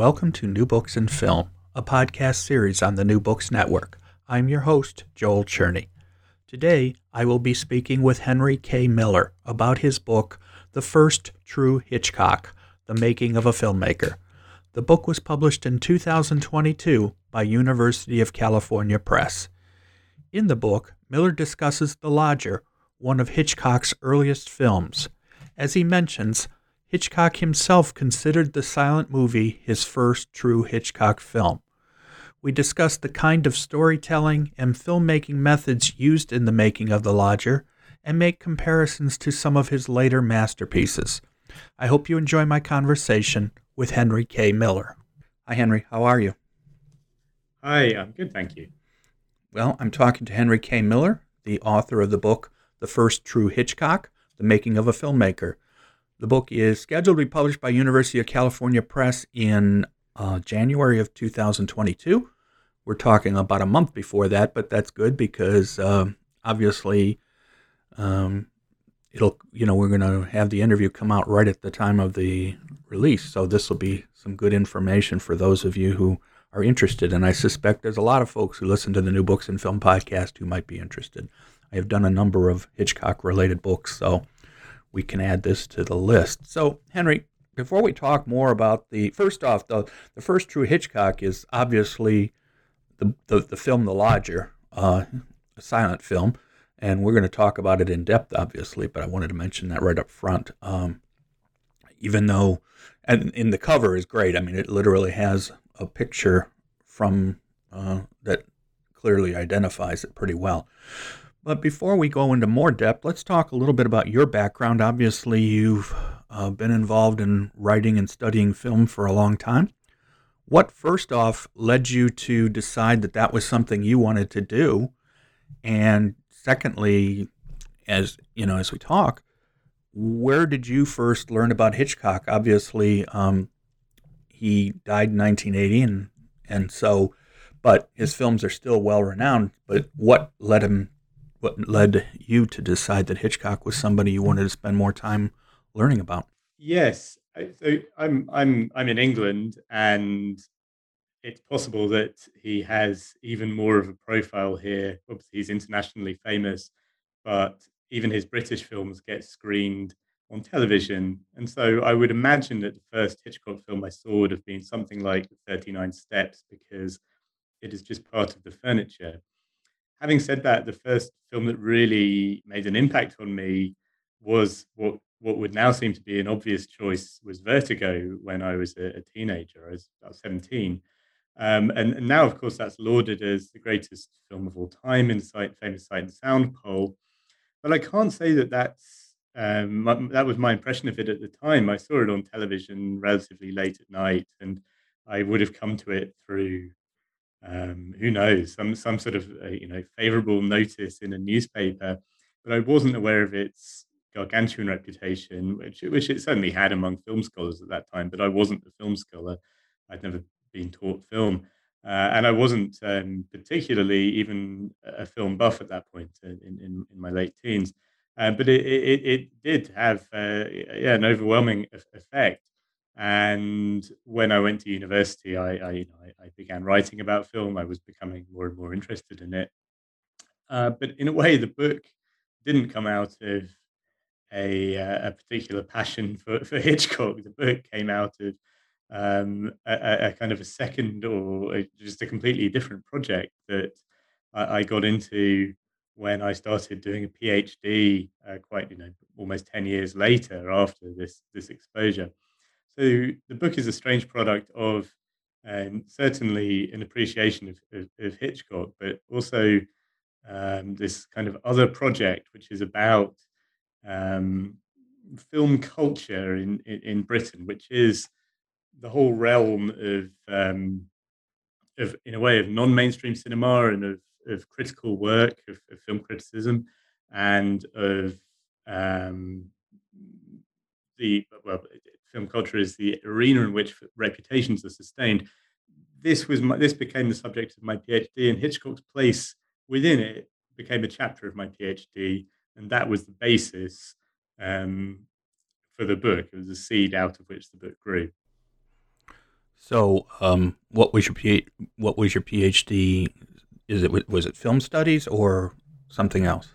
Welcome to New Books and Film, a podcast series on the New Books Network. I'm your host, Joel Cherney. Today, I will be speaking with Henry K. Miller about his book, The First True Hitchcock The Making of a Filmmaker. The book was published in 2022 by University of California Press. In the book, Miller discusses The Lodger, one of Hitchcock's earliest films. As he mentions, Hitchcock himself considered the silent movie his first true Hitchcock film. We discuss the kind of storytelling and filmmaking methods used in the making of The Lodger and make comparisons to some of his later masterpieces. I hope you enjoy my conversation with Henry K. Miller. Hi, Henry. How are you? Hi, I'm good, thank you. Well, I'm talking to Henry K. Miller, the author of the book The First True Hitchcock The Making of a Filmmaker. The book is scheduled to be published by University of California Press in uh, January of 2022. We're talking about a month before that, but that's good because uh, obviously um, it'll you know we're going to have the interview come out right at the time of the release, so this will be some good information for those of you who are interested. And I suspect there's a lot of folks who listen to the New Books and Film podcast who might be interested. I have done a number of Hitchcock related books, so we can add this to the list. So, Henry, before we talk more about the first off, the the first true Hitchcock is obviously the the, the film The Lodger, uh, a silent film, and we're going to talk about it in depth, obviously. But I wanted to mention that right up front. Um, even though, and in the cover is great. I mean, it literally has a picture from uh, that clearly identifies it pretty well. But before we go into more depth, let's talk a little bit about your background. Obviously, you've uh, been involved in writing and studying film for a long time. What, first off, led you to decide that that was something you wanted to do? And secondly, as you know, as we talk, where did you first learn about Hitchcock? Obviously, um, he died in 1980, and and so, but his films are still well renowned. But what led him what led you to decide that Hitchcock was somebody you wanted to spend more time learning about? Yes, so I'm I'm I'm in England, and it's possible that he has even more of a profile here. Obviously, he's internationally famous, but even his British films get screened on television. And so I would imagine that the first Hitchcock film I saw would have been something like 39 Steps because it is just part of the furniture having said that, the first film that really made an impact on me was what what would now seem to be an obvious choice was Vertigo when I was a, a teenager. I was about 17. Um, and, and, now, of course, that's lauded as the greatest film of all time in sight, famous Sight and Sound poll. But I can't say that that's um, my, that was my impression of it at the time. I saw it on television relatively late at night, and I would have come to it through um, who knows, some some sort of uh, you know favorable notice in a newspaper, but I wasn't aware of its gargantuan reputation, which which it certainly had among film scholars at that time. But I wasn't a film scholar; I'd never been taught film, uh, and I wasn't um, particularly even a film buff at that point uh, in in, in my late teens. Uh, but it, it, it did have uh, yeah an overwhelming effect. And when I went to university, I, I, you know, I, I began writing about film. I was becoming more and more interested in it. Uh, but in a way, the book didn't come out of a, uh, a particular passion for, for Hitchcock. The book came out of um, a, a, kind of a second or a, just a completely different project that I, I, got into when I started doing a PhD, uh, quite you know almost ten years later after this this exposure. So the book is a strange product of um, certainly an appreciation of, of, of Hitchcock, but also um, this kind of other project, which is about um, film culture in, in, in Britain, which is the whole realm of um, of in a way of non-mainstream cinema and of, of critical work of, of film criticism and of um, the well film culture is the arena in which reputations are sustained this was my, this became the subject of my phd and hitchcock's place within it became a chapter of my phd and that was the basis um, for the book it was a seed out of which the book grew so, um, what was your P- what was your PhD? Is it was it film studies or something else?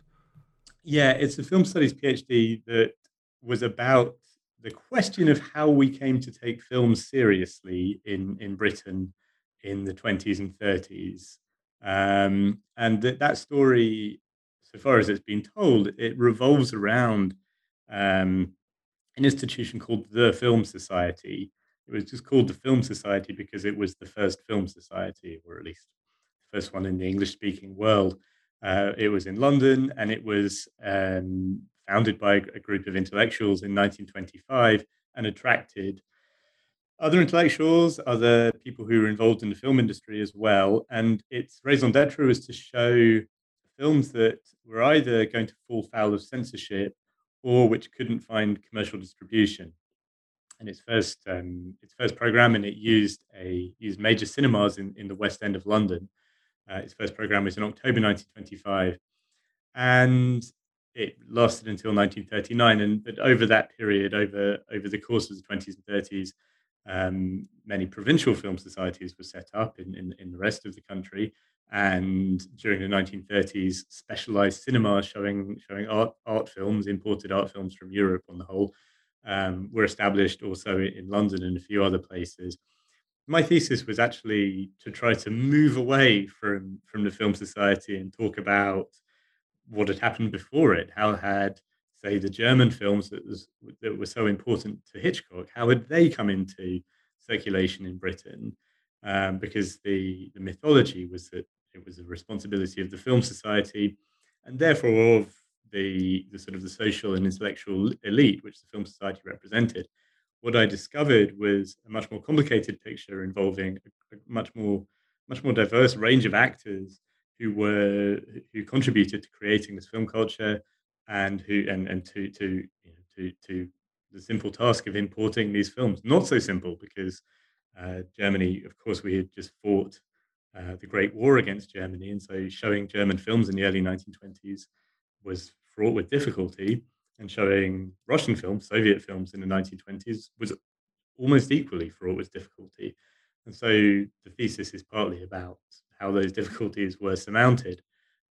Yeah, it's a film studies PhD that was about the question of how we came to take films seriously in in Britain in the 20s and 30s. Um, and that, that story, so far as it's been told, it revolves around um, an institution called the Film Society, it was just called the Film Society because it was the first film society, or at least the first one in the English speaking world. Uh, it was in London and it was um, founded by a group of intellectuals in 1925 and attracted other intellectuals, other people who were involved in the film industry as well. And its raison d'etre was to show films that were either going to fall foul of censorship or which couldn't find commercial distribution and its first um, its first program, and it used a used major cinemas in, in the West End of London. Uh, its first program was in October 1925, and it lasted until 1939. And but over that period, over over the course of the 20s and 30s, um, many provincial film societies were set up in, in, in the rest of the country. And during the 1930s, specialized cinemas showing showing art art films, imported art films from Europe on the whole, um, were established also in London and a few other places. My thesis was actually to try to move away from, from the Film Society and talk about what had happened before it. How had, say, the German films that, was, that were so important to Hitchcock, how had they come into circulation in Britain? Um, because the, the mythology was that it was the responsibility of the Film Society and therefore of the, the sort of the social and intellectual elite which the film society represented what i discovered was a much more complicated picture involving a, a much more much more diverse range of actors who were who contributed to creating this film culture and who and and to to you know, to to the simple task of importing these films. Not so simple because uh, germany of course we had just fought uh, the great war against germany. And so showing german films in the early 1920s was fraught with difficulty, and showing Russian films, Soviet films in the 1920s was almost equally fraught with difficulty. And so the thesis is partly about how those difficulties were surmounted.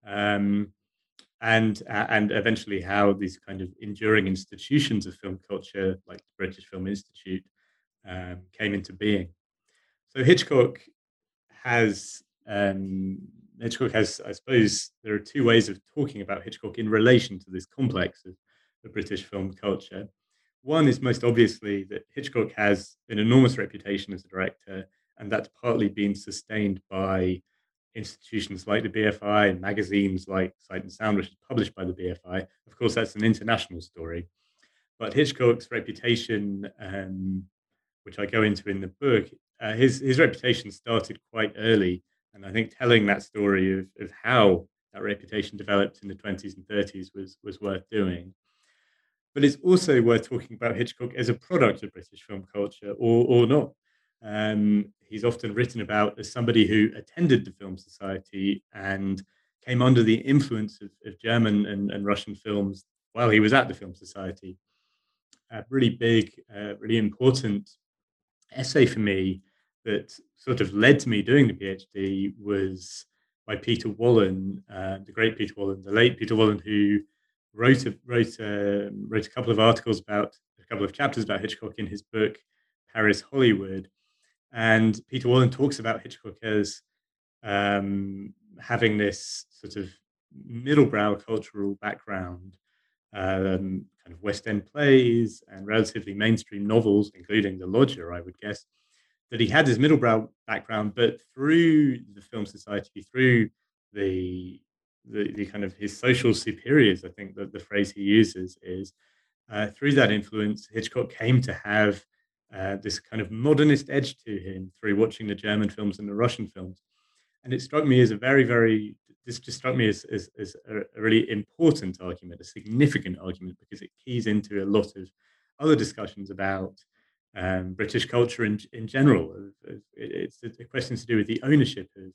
Um, and uh, and eventually how these kind of enduring institutions of film culture, like the British Film Institute, um, came into being. So Hitchcock has um, Hitchcock has, I suppose, there are two ways of talking about Hitchcock in relation to this complex of the British film culture. One is most obviously that Hitchcock has an enormous reputation as a director, and that's partly been sustained by institutions like the BFI and magazines like Sight and Sound, which is published by the BFI. Of course, that's an international story. But Hitchcock's reputation, um, which I go into in the book, uh, his, his reputation started quite early and I think telling that story of, of how that reputation developed in the 20s and 30s was, was worth doing. But it's also worth talking about Hitchcock as a product of British film culture or, or not. Um, he's often written about as somebody who attended the Film Society and came under the influence of, of German and, and, Russian films while he was at the Film Society. A really big, uh, really important essay for me that sort of led to me doing the PhD was by Peter Wollen, uh, the great Peter Wollen, the late Peter Wollen, who wrote a, wrote a, wrote a couple of articles about a couple of chapters about Hitchcock in his book Paris Hollywood, And Peter Wollen talks about Hitchcock as um, having this sort of middlebrow cultural background, um, kind of West End plays and relatively mainstream novels, including The Lodger, I would guess, that he had his middlebrow background, but through the film society, through the the, the kind of his social superiors, I think that the phrase he uses is uh, through that influence, Hitchcock came to have uh, this kind of modernist edge to him through watching the German films and the Russian films. And it struck me as a very, very, this just struck me as, as, as a, really important argument, a significant argument, because it keys into a lot of other discussions about um, British culture in, in general. It's a question to do with the ownership of,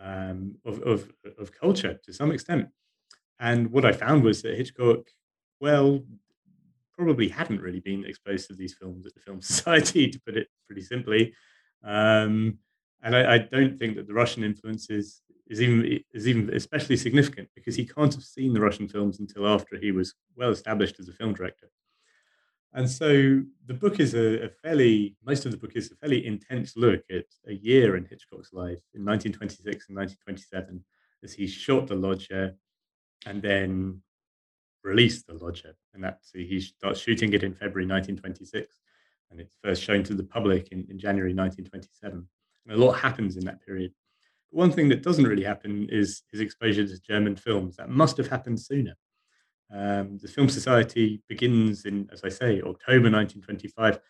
um, of, of, of culture to some extent. And what I found was that Hitchcock, well, probably hadn't really been exposed to these films at the Film Society, to put it pretty simply. Um, and I, I, don't think that the Russian influence is, is even is even especially significant because he can't have seen the Russian films until after he was well established as a film director. And so the book is a, a, fairly, most of the book is a fairly intense look at a year in Hitchcock's life in 1926 and 1927 as he shot The Lodger and then released The Lodger. And that he starts shooting it in February 1926 and it's first shown to the public in, in January 1927. And a lot happens in that period. But one thing that doesn't really happen is his exposure to German films. That must have happened sooner. Um, the Film Society begins in, as I say, October 1925.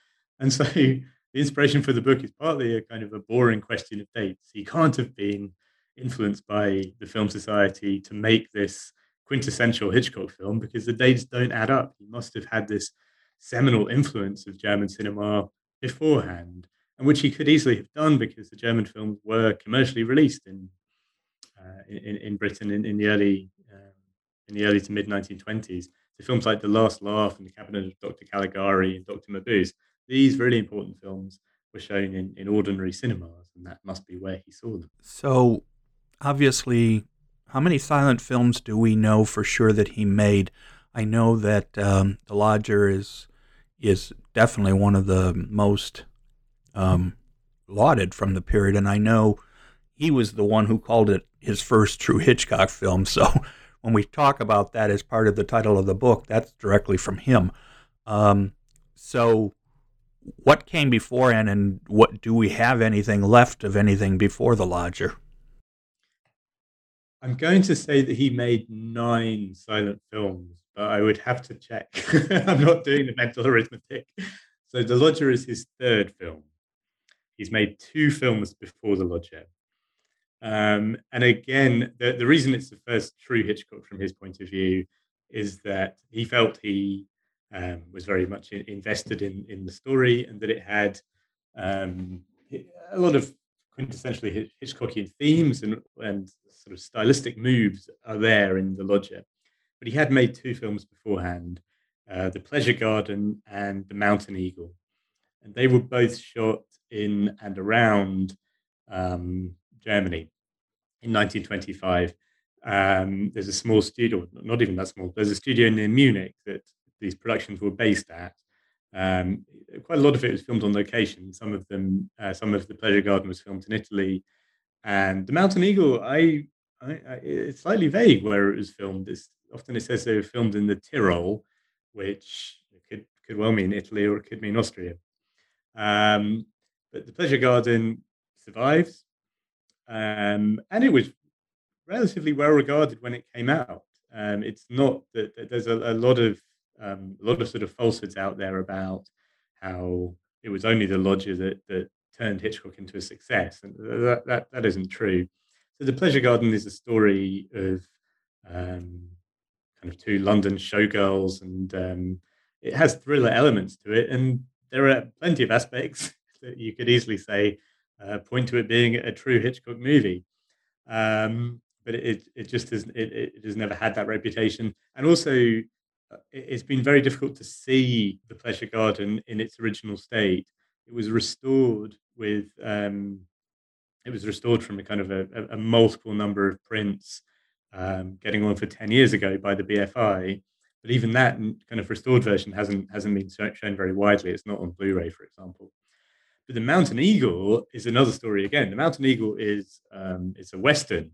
And so the inspiration for the book is partly a kind of a boring question of dates. He can't have been influenced by the Film Society to make this quintessential Hitchcock film because the dates don't add up. He must have had this seminal influence of German cinema beforehand, and which he could easily have done because the German films were commercially released in uh, in, in, Britain in, in the early um, in the early to mid 1920s. So films like The Last Laugh and The Cabinet of Dr. Caligari and Dr. Mabuse, these really important films were shown in, in ordinary cinemas, and that must be where he saw them. So, obviously, how many silent films do we know for sure that he made? I know that um, The Lodger is is definitely one of the most um, lauded from the period, and I know he was the one who called it his first true Hitchcock film. So when we talk about that as part of the title of the book, that's directly from him. Um, so what came beforehand, and what do we have anything left of anything before The Lodger? I'm going to say that he made nine silent films, but I would have to check. I'm not doing the mental arithmetic. So The Lodger is his third film. He's made two films before The Lodger. Um, and again, the, the reason it's the first true Hitchcock from his point of view is that he felt he um, was very much invested in, in the story and that it had um, a lot of quintessentially Hitchcockian themes and, and sort of stylistic moves are there in The Lodger. But he had made two films beforehand uh, The Pleasure Garden and The Mountain Eagle. And they were both shot in and around um, Germany in 1925. Um, there's a small studio, not even that small, there's a studio near Munich that these productions were based at. Um, quite a lot of it was filmed on location. Some of them, uh, some of the Pleasure Garden was filmed in Italy, and the Mountain Eagle. I, I, I, it's slightly vague where it was filmed. It's, often it says they were filmed in the Tyrol, which could could well mean Italy or it could mean Austria. Um, but the Pleasure Garden survives, um, and it was relatively well regarded when it came out. Um, it's not that, there's a, a, lot of um, a lot of sort of falsehoods out there about how it was only the lodger that, that turned Hitchcock into a success, and that, that that isn't true. So the Pleasure Garden is a story of um, kind of two London showgirls, and um, it has thriller elements to it, and there are plenty of aspects that you could easily say uh, point to it being a true Hitchcock movie. Um, but it, it just has it, it has never had that reputation, and also it's been very difficult to see the Pleasure Garden in its original state. It was restored with um, it was restored from a kind of a, a multiple number of prints, um, getting on for ten years ago by the BFI. But even that kind of restored version hasn't hasn't been shown very widely. It's not on Blu-ray, for example. but the Mountain Eagle is another story again. The Mountain Eagle is um, it's a western.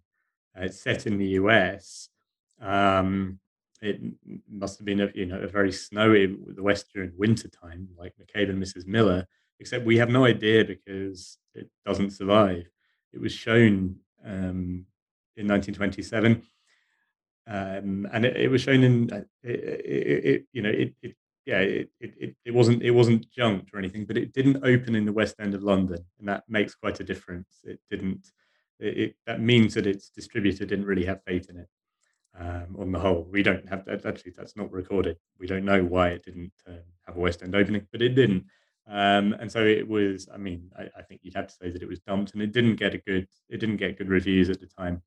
Uh, it's set in the U.S. Um, it must have been a you know a very snowy the West during winter time, like McCabe and Mrs. Miller. Except we have no idea because it doesn't survive. It was shown um, in 1927, um, and it, it, was shown in uh, it, it, it you know it, yeah it, it, it wasn't it wasn't junked or anything, but it didn't open in the West End of London, and that makes quite a difference. It didn't. It, that means that its distributor didn't really have faith in it um, on the whole. We don't have that. Actually, that's not recorded. We don't know why it didn't uh, have a West End opening, but it didn't. Um, and so it was. I mean, I, I, think you'd have to say that it was dumped, and it didn't get a good. It didn't get good reviews at the time.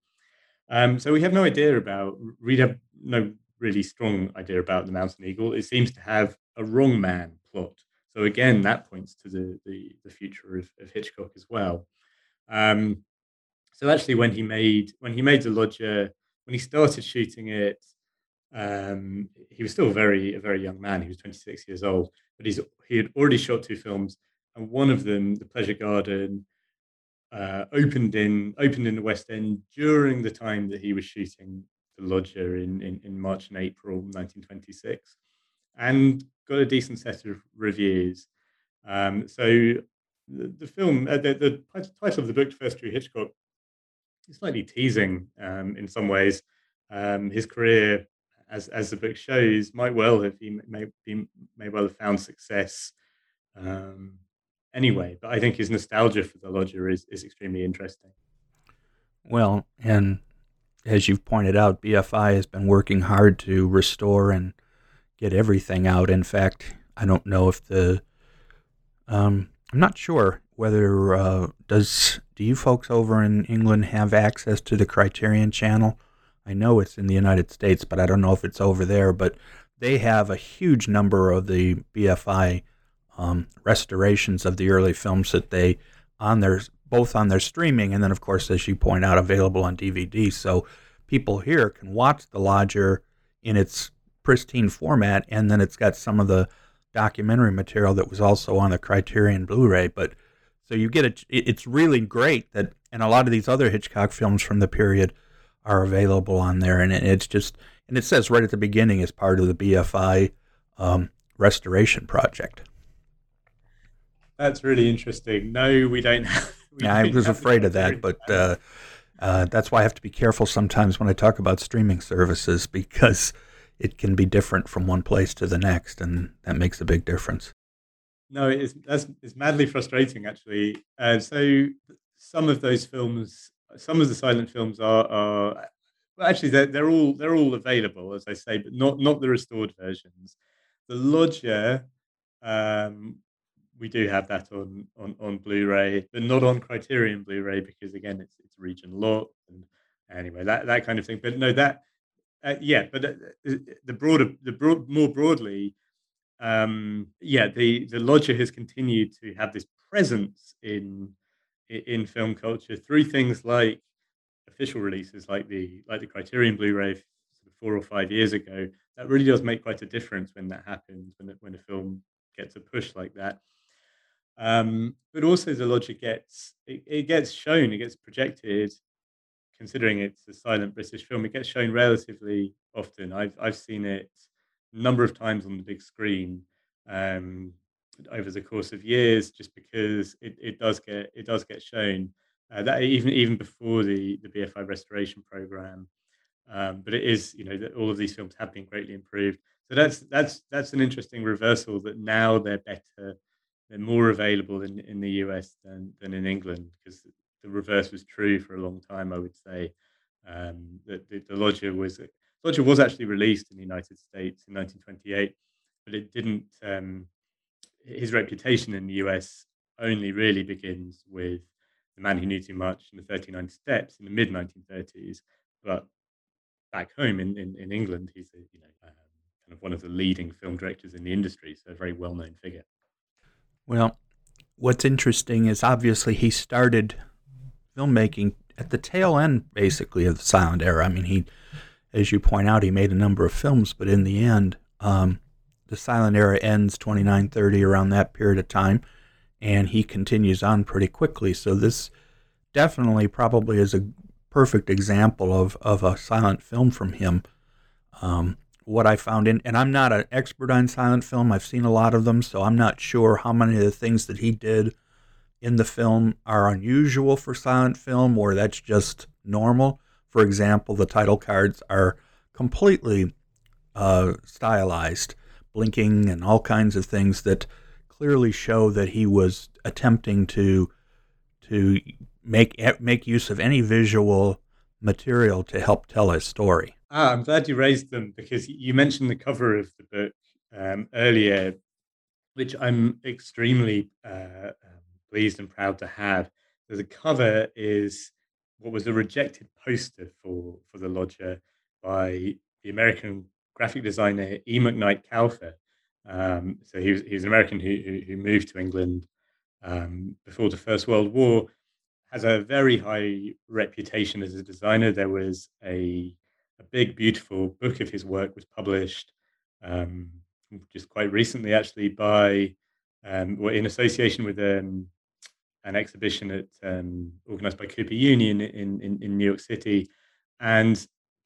Um, so we have no idea about. We have no really strong idea about the Mountain Eagle. It seems to have a wrong man plot. So again, that points to the the, the future of, of Hitchcock as well. Um, so actually, when he made when he made the Lodger when he started shooting it, um, he was still very a very young man. He was 26 years old, but he's he had already shot two films, and one of them, The Pleasure Garden, uh, opened in opened in the West End during the time that he was shooting The Lodger in, in, in March and April 1926, and got a decent set of reviews. Um, so the, the film, uh, the, the title of the book, First True Hitchcock, slightly teasing um, in some ways. Um, his career, as as the book shows, might well have he may be, may well have found success um, anyway. But I think his nostalgia for the lodger is is extremely interesting. Well, and as you've pointed out, BFI has been working hard to restore and get everything out. In fact, I don't know if the um, I'm not sure whether uh, does do you folks over in England have access to the Criterion channel? I know it's in the United States, but I don't know if it's over there. But they have a huge number of the BFI um, restorations of the early films that they on their both on their streaming and then of course as you point out available on DVD. So people here can watch The Lodger in its pristine format, and then it's got some of the documentary material that was also on the Criterion Blu-ray. But so you get it. It's really great that, and a lot of these other Hitchcock films from the period are available on there, and it's just, and it says right at the beginning as part of the BFI um, restoration project. That's really interesting. No, we don't. Have, we yeah, I was afraid of that, but uh, uh, that's why I have to be careful sometimes when I talk about streaming services because it can be different from one place to the next, and that makes a big difference. No, it's that's it's madly frustrating actually. Uh, so some of those films, some of the silent films are, are well, actually they're, they're all they're all available as I say, but not not the restored versions. The Lodger, um, we do have that on, on on Blu-ray, but not on Criterion Blu-ray because again it's it's region locked and anyway that that kind of thing. But no, that uh, yeah, but uh, the broader the broad, more broadly um, yeah, the the lodger has continued to have this presence in in film culture through things like official releases, like the like the Criterion Blu-ray four or five years ago. That really does make quite a difference when that happens, when when a film gets a push like that. Um, but also the lodger gets it, it gets shown, it gets projected. Considering it's a silent British film, it gets shown relatively often. I've I've seen it number of times on the big screen um, over the course of years, just because it, it does get it does get shown uh, that even even before the the BFI restoration program. Um, but it is you know that all of these films have been greatly improved. So that's that's that's an interesting reversal that now they're better, they're more available in, in the US than than in England because the reverse was true for a long time. I would say um, that the, the Lodger was Lodger was actually released in the United States in 1928, but it didn't. Um, his reputation in the US only really begins with The Man Who Knew Too Much and the 39 Steps in the mid 1930s. But back home in, in, in England, he's a, you know um, kind of one of the leading film directors in the industry, so a very well known figure. Well, what's interesting is obviously he started filmmaking at the tail end, basically, of the silent era. I mean, he as you point out, he made a number of films, but in the end, um, the silent era ends 2930 around that period of time. and he continues on pretty quickly. So this definitely probably is a perfect example of, of a silent film from him. Um, what I found in, and I'm not an expert on silent film. I've seen a lot of them, so I'm not sure how many of the things that he did in the film are unusual for silent film or that's just normal. For example, the title cards are completely uh, stylized, blinking and all kinds of things that clearly show that he was attempting to to make make use of any visual material to help tell his story. Ah, I'm glad you raised them because you mentioned the cover of the book um, earlier, which I'm extremely uh, um, pleased and proud to have. So the cover is what was a rejected poster for for the lodger by the American graphic designer E. McKnight Kauffer. Um, so he was, he was an American who, who, who moved to England um, before the First World War has a very high reputation as a designer. There was a a big, beautiful book of his work was published um, just quite recently, actually, by um, in association with um, an exhibition at um, organized by Cooper Union in, in, in New York City, and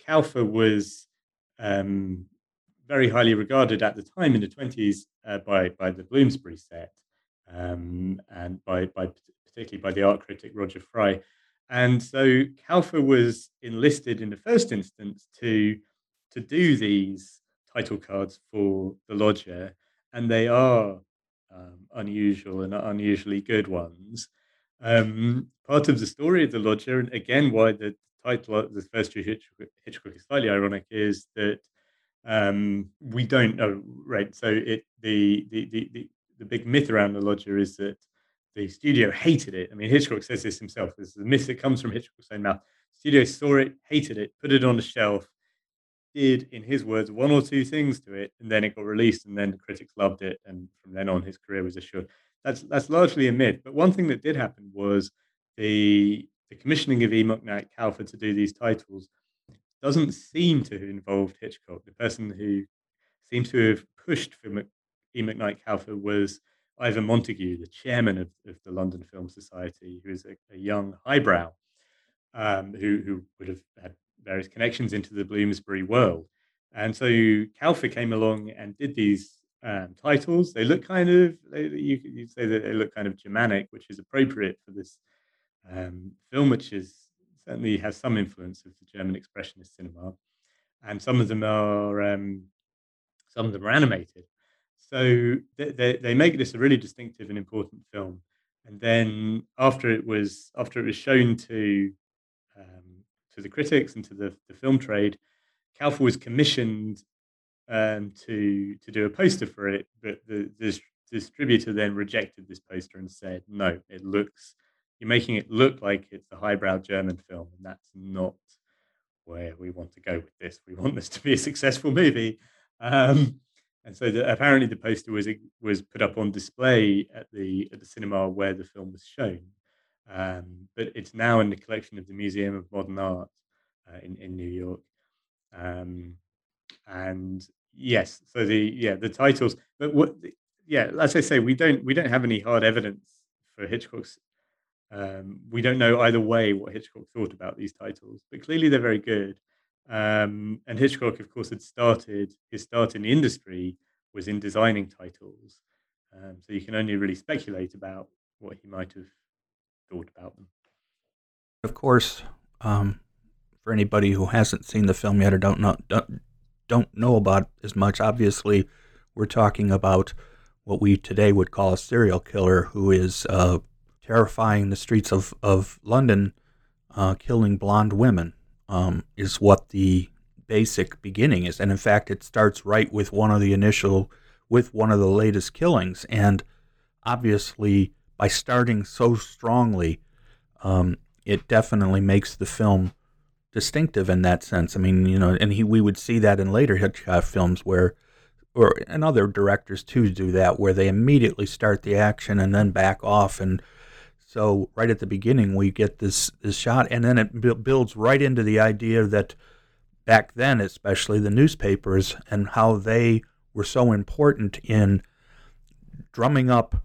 Kauffer was um, very highly regarded at the time in the twenties uh, by by the Bloomsbury set um, and by by particularly by the art critic Roger Fry. And so Kauffer was enlisted in the first instance to, to do these title cards for the lodger, and they are um, unusual and unusually good ones. Um, part of the story of the lodger, and again, why the title of the first true Hitchcock, Hitchcock is slightly ironic, is that um, we don't know, right? So it the, the the the the big myth around the lodger is that the studio hated it. I mean, Hitchcock says this himself. This is a myth that comes from Hitchcock's own mouth. Studio saw it, hated it, put it on the shelf, did, in his words, one or two things to it, and then it got released, and then the critics loved it, and from then on, his career was assured. That's that's largely a myth. But one thing that did happen was the the commissioning of E. McKnight Kauffer to do these titles doesn't seem to have involved Hitchcock. The person who seems to have pushed for E. McKnight Kauffer was Ivor Montagu, the chairman of, of the London Film Society, who is a, a young highbrow um, who, who would have had various connections into the Bloomsbury world. And so Kauffer came along and did these um, titles. They look kind of, they, you say that they look kind of Germanic, which is appropriate for this um, film, which is certainly has some influence of the German expressionist cinema. And some of them are, um, some of them are animated. So they, they, they make this a really distinctive and important film. And then after it was after it was shown to to the critics and to the, the film trade, Kauffer was commissioned um, to to do a poster for it, but the, the distributor then rejected this poster and said, "No, it looks you're making it look like it's a highbrow German film, and that's not where we want to go with this. We want this to be a successful movie." Um, and so the, apparently the poster was was put up on display at the at the cinema where the film was shown, um, but it's now in the collection of the Museum of Modern Art uh, in in New York. Um, and yes, so the yeah the titles, but what yeah, as I say, we don't we don't have any hard evidence for Hitchcock's. Um, we don't know either way what Hitchcock thought about these titles, but clearly they're very good. Um, and Hitchcock, of course, had started his start in the industry was in designing titles. Um, so you can only really speculate about what he might have thought about them. Of course, um, for anybody who hasn't seen the film yet or don't know don't, don't know about as much, obviously, we're talking about what we today would call a serial killer who is uh, terrifying the streets of of London, uh, killing blonde women um, is what the basic beginning is. And in fact, it starts right with one of the initial, with one of the latest killings. And obviously, by starting so strongly, um, it definitely makes the film distinctive in that sense. I mean, you know, and he, we would see that in later Hitchcock films where, or and other directors too do that, where they immediately start the action and then back off and so right at the beginning, we get this this shot, and then it bu- builds right into the idea that back then, especially the newspapers and how they were so important in drumming up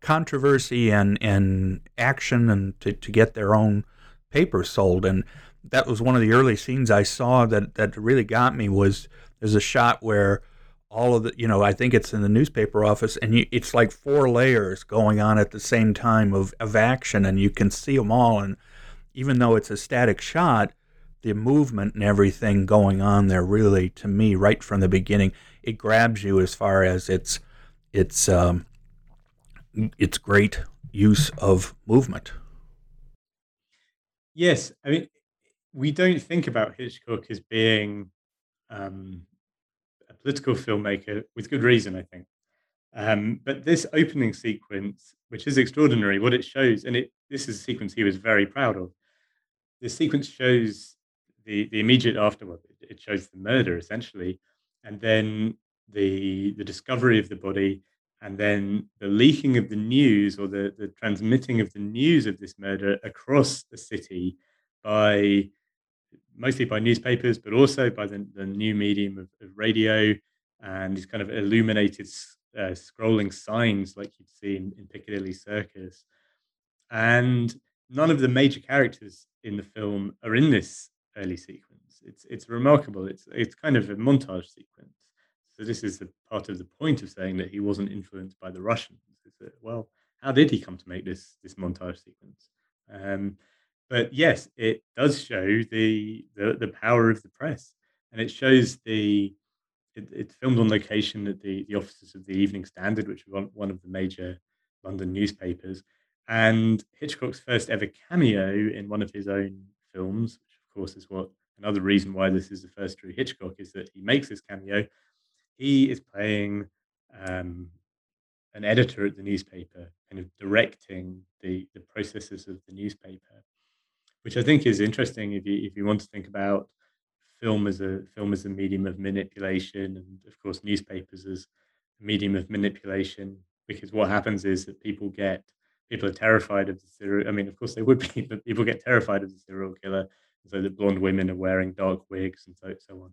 controversy and, and action and to, to get their own paper sold. And that was one of the early scenes I saw that, that really got me was there's a shot where all of the, you know, I think it's in the newspaper office and you, it's like four layers going on at the same time of, of action and you can see them all. And even though it's a static shot, the movement and everything going on there really, to me, right from the beginning, it grabs you as far as its, its, um, its great use of movement. Yes, I mean, we don't think about Hitchcock as being um, a political filmmaker with good reason, I think. Um, but this opening sequence, which is extraordinary, what it shows, and it this is a sequence he was very proud of. This sequence shows the the immediate afterward. It shows the murder essentially, and then the the discovery of the body, and then the leaking of the news or the the transmitting of the news of this murder across the city by mostly by newspapers, but also by the, the new medium of, of, radio and these kind of illuminated uh, scrolling signs like you'd see in, in, Piccadilly Circus. And none of the major characters in the film are in this early sequence. It's it's remarkable. It's it's kind of a montage sequence. So this is part of the point of saying that he wasn't influenced by the Russians. Is that well, how did he come to make this this montage sequence? Um, but yes, it does show the, the the power of the press, and it shows the it, it's filmed on location at the the offices of the Evening Standard, which was one of the major London newspapers. And Hitchcock's first ever cameo in one of his own films, which of course is what another reason why this is the first true Hitchcock is that he makes this cameo. He is playing um, an editor at the newspaper, kind of directing the the processes of the newspaper which I think is interesting if you if you want to think about film as a film as a medium of manipulation, and of course newspapers as a medium of manipulation. Because what happens is that people get people are terrified of the serial. I mean, of course they would be, but people get terrified of the serial killer, so that blonde women are wearing dark wigs and so so on.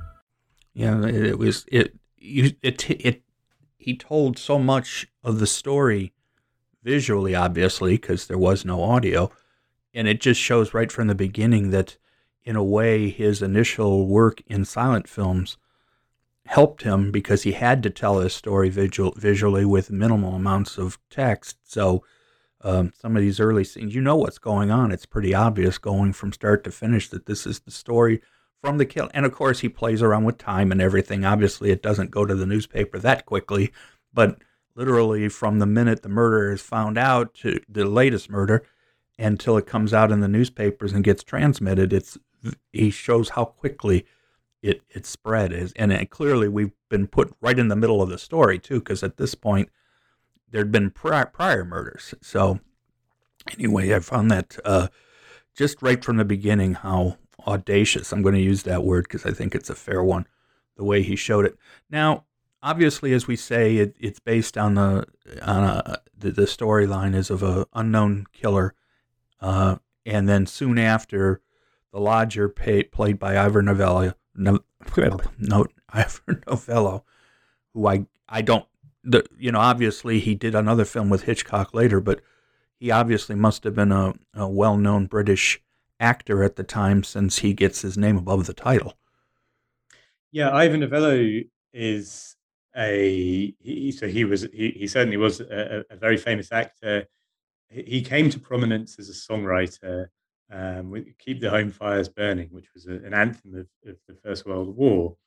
Yeah, it, it was it. You, it it he told so much of the story visually, obviously, because there was no audio, and it just shows right from the beginning that, in a way, his initial work in silent films helped him because he had to tell his story visual, visually with minimal amounts of text. So. Um, some of these early scenes, you know what's going on. It's pretty obvious going from start to finish that this is the story from the kill. And of course, he plays around with time and everything. Obviously, it doesn't go to the newspaper that quickly, but literally from the minute the murder is found out to the latest murder until it comes out in the newspapers and gets transmitted, it's he shows how quickly it it spread is, and it, clearly we've been put right in the middle of the story too, because at this point there'd been prior, prior murders. So anyway, I found that uh, just right from the beginning how audacious. I'm going to use that word because I think it's a fair one, the way he showed it. Now, obviously, as we say, it, it's based on the on a, the, the storyline is of a unknown killer, uh, and then soon after, the lodger played by Ivor Novello, no, no, Ivor Novello, who I I don't the you know obviously he did another film with Hitchcock later, but he obviously must have been a, a well known British actor at the time since he gets his name above the title. Yeah, Ivor Novello is a he, so he was he, he certainly was a, a, very famous actor. He came to prominence as a songwriter um, with "Keep the Home Fires Burning," which was a, an anthem of, of, the First World War.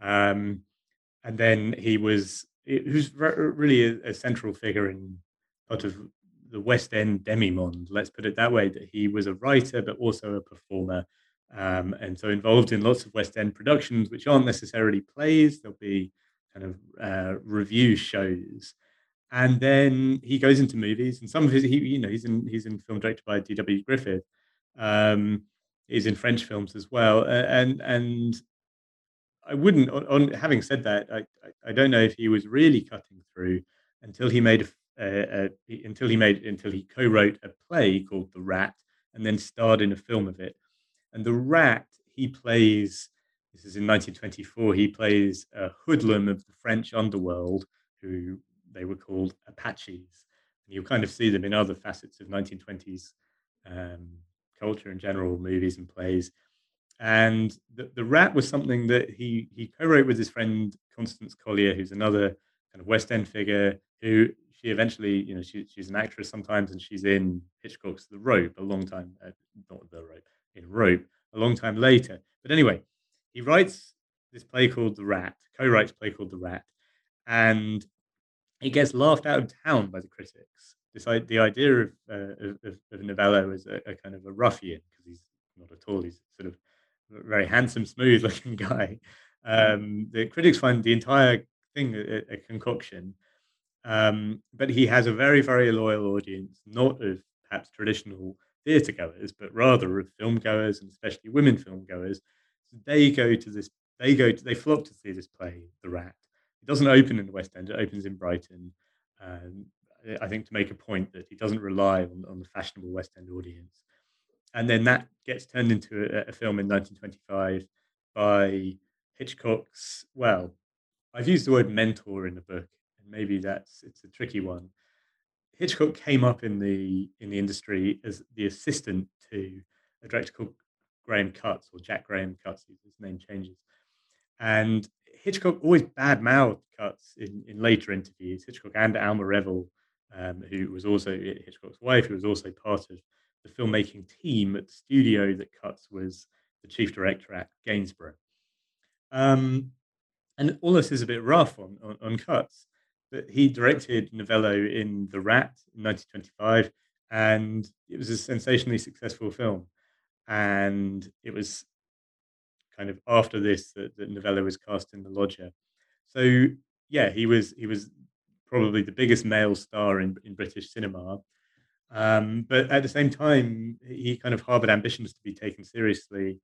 Um, and then he was he was really a, a central figure in sort of the West End demimonde, let's put it that way, that he was a writer but also a performer. Um, and so involved in lots of West End productions, which aren't necessarily plays, there'll be kind of uh, revue shows. and then he goes into movies, and some of his, he, you know, he's in he's in film directed by D.W. Griffith. Um, he's in French films as well, and and I wouldn't. On, on having said that, I, I, I don't know if he was really cutting through until he made a, a until he made until he co-wrote a play called The Rat, and then starred in a film of it. And The Rat, he plays. This is in 1924. He plays a hoodlum of the French underworld who they were called Apaches. And you kind of see them in other facets of 1920s um, culture in general, movies and plays. And the, the Rat was something that he he co-wrote with his friend Constance Collier, who's another kind of West End figure who she eventually, you know, she, she's an actress sometimes, and she's in Hitchcock's The Rope a long time, uh, not The Rope, in Rope a long time later. But anyway, he writes this play called The Rat, co-writes play called The Rat, and it gets laughed out of town by the critics. This, the idea of, uh, of, of Novello as a, a, kind of a ruffian, because he's not at all, he's sort of a very handsome, smooth looking guy. Um, the critics find the entire thing a, a concoction. Um, but he has a very, very loyal audience, not of perhaps traditional theatre goers, but rather of film goers and especially women film goers. So they go to this, they go to, they flock to see this play, The Rat. It doesn't open in the West End; it opens in Brighton. Um, I think to make a point that he doesn't rely on, on the fashionable West End audience, and then that gets turned into a, a film in 1925 by Hitchcock's. Well, I've used the word mentor in the book, maybe that's it's a tricky one. Hitchcock came up in the in the industry as the assistant to a director called Graham Cutts or Jack Graham Cutts. His name changes, and Hitchcock always bad mouthed Cutts in, in later interviews. Hitchcock and Alma Reville, um, who was also Hitchcock's wife, who was also part of the filmmaking team at the studio that Cutts was the chief director at Gainsborough. Um, and all this is a bit rough on, on, on Cutts, he directed Novello in The Rat in 1925, and it was a sensationally successful film. And it was kind of after this that, that Novello was cast in The Lodger. So yeah, he was he was probably the biggest male star in, in British cinema. Um, but at the same time, he kind of harbored ambitions to be taken seriously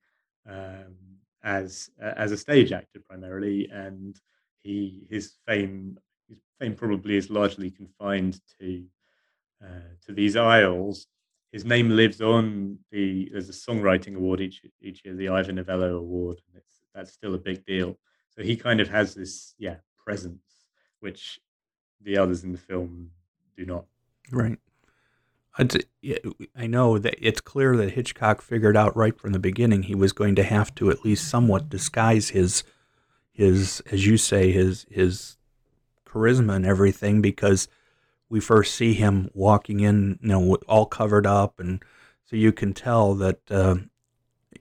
um, as uh, as a stage actor primarily, and he his fame his fame probably is largely confined to uh, to these isles his name lives on. The there's a songwriting award each each year, the Ivor Novello Award, and it's that's still a big deal. So he kind of has this yeah presence, which the others in the film do not. Right. I know that it's clear that Hitchcock figured out right from the beginning he was going to have to at least somewhat disguise his his as you say his his charisma and everything because we first see him walking in, you know, all covered up, and so you can tell that uh,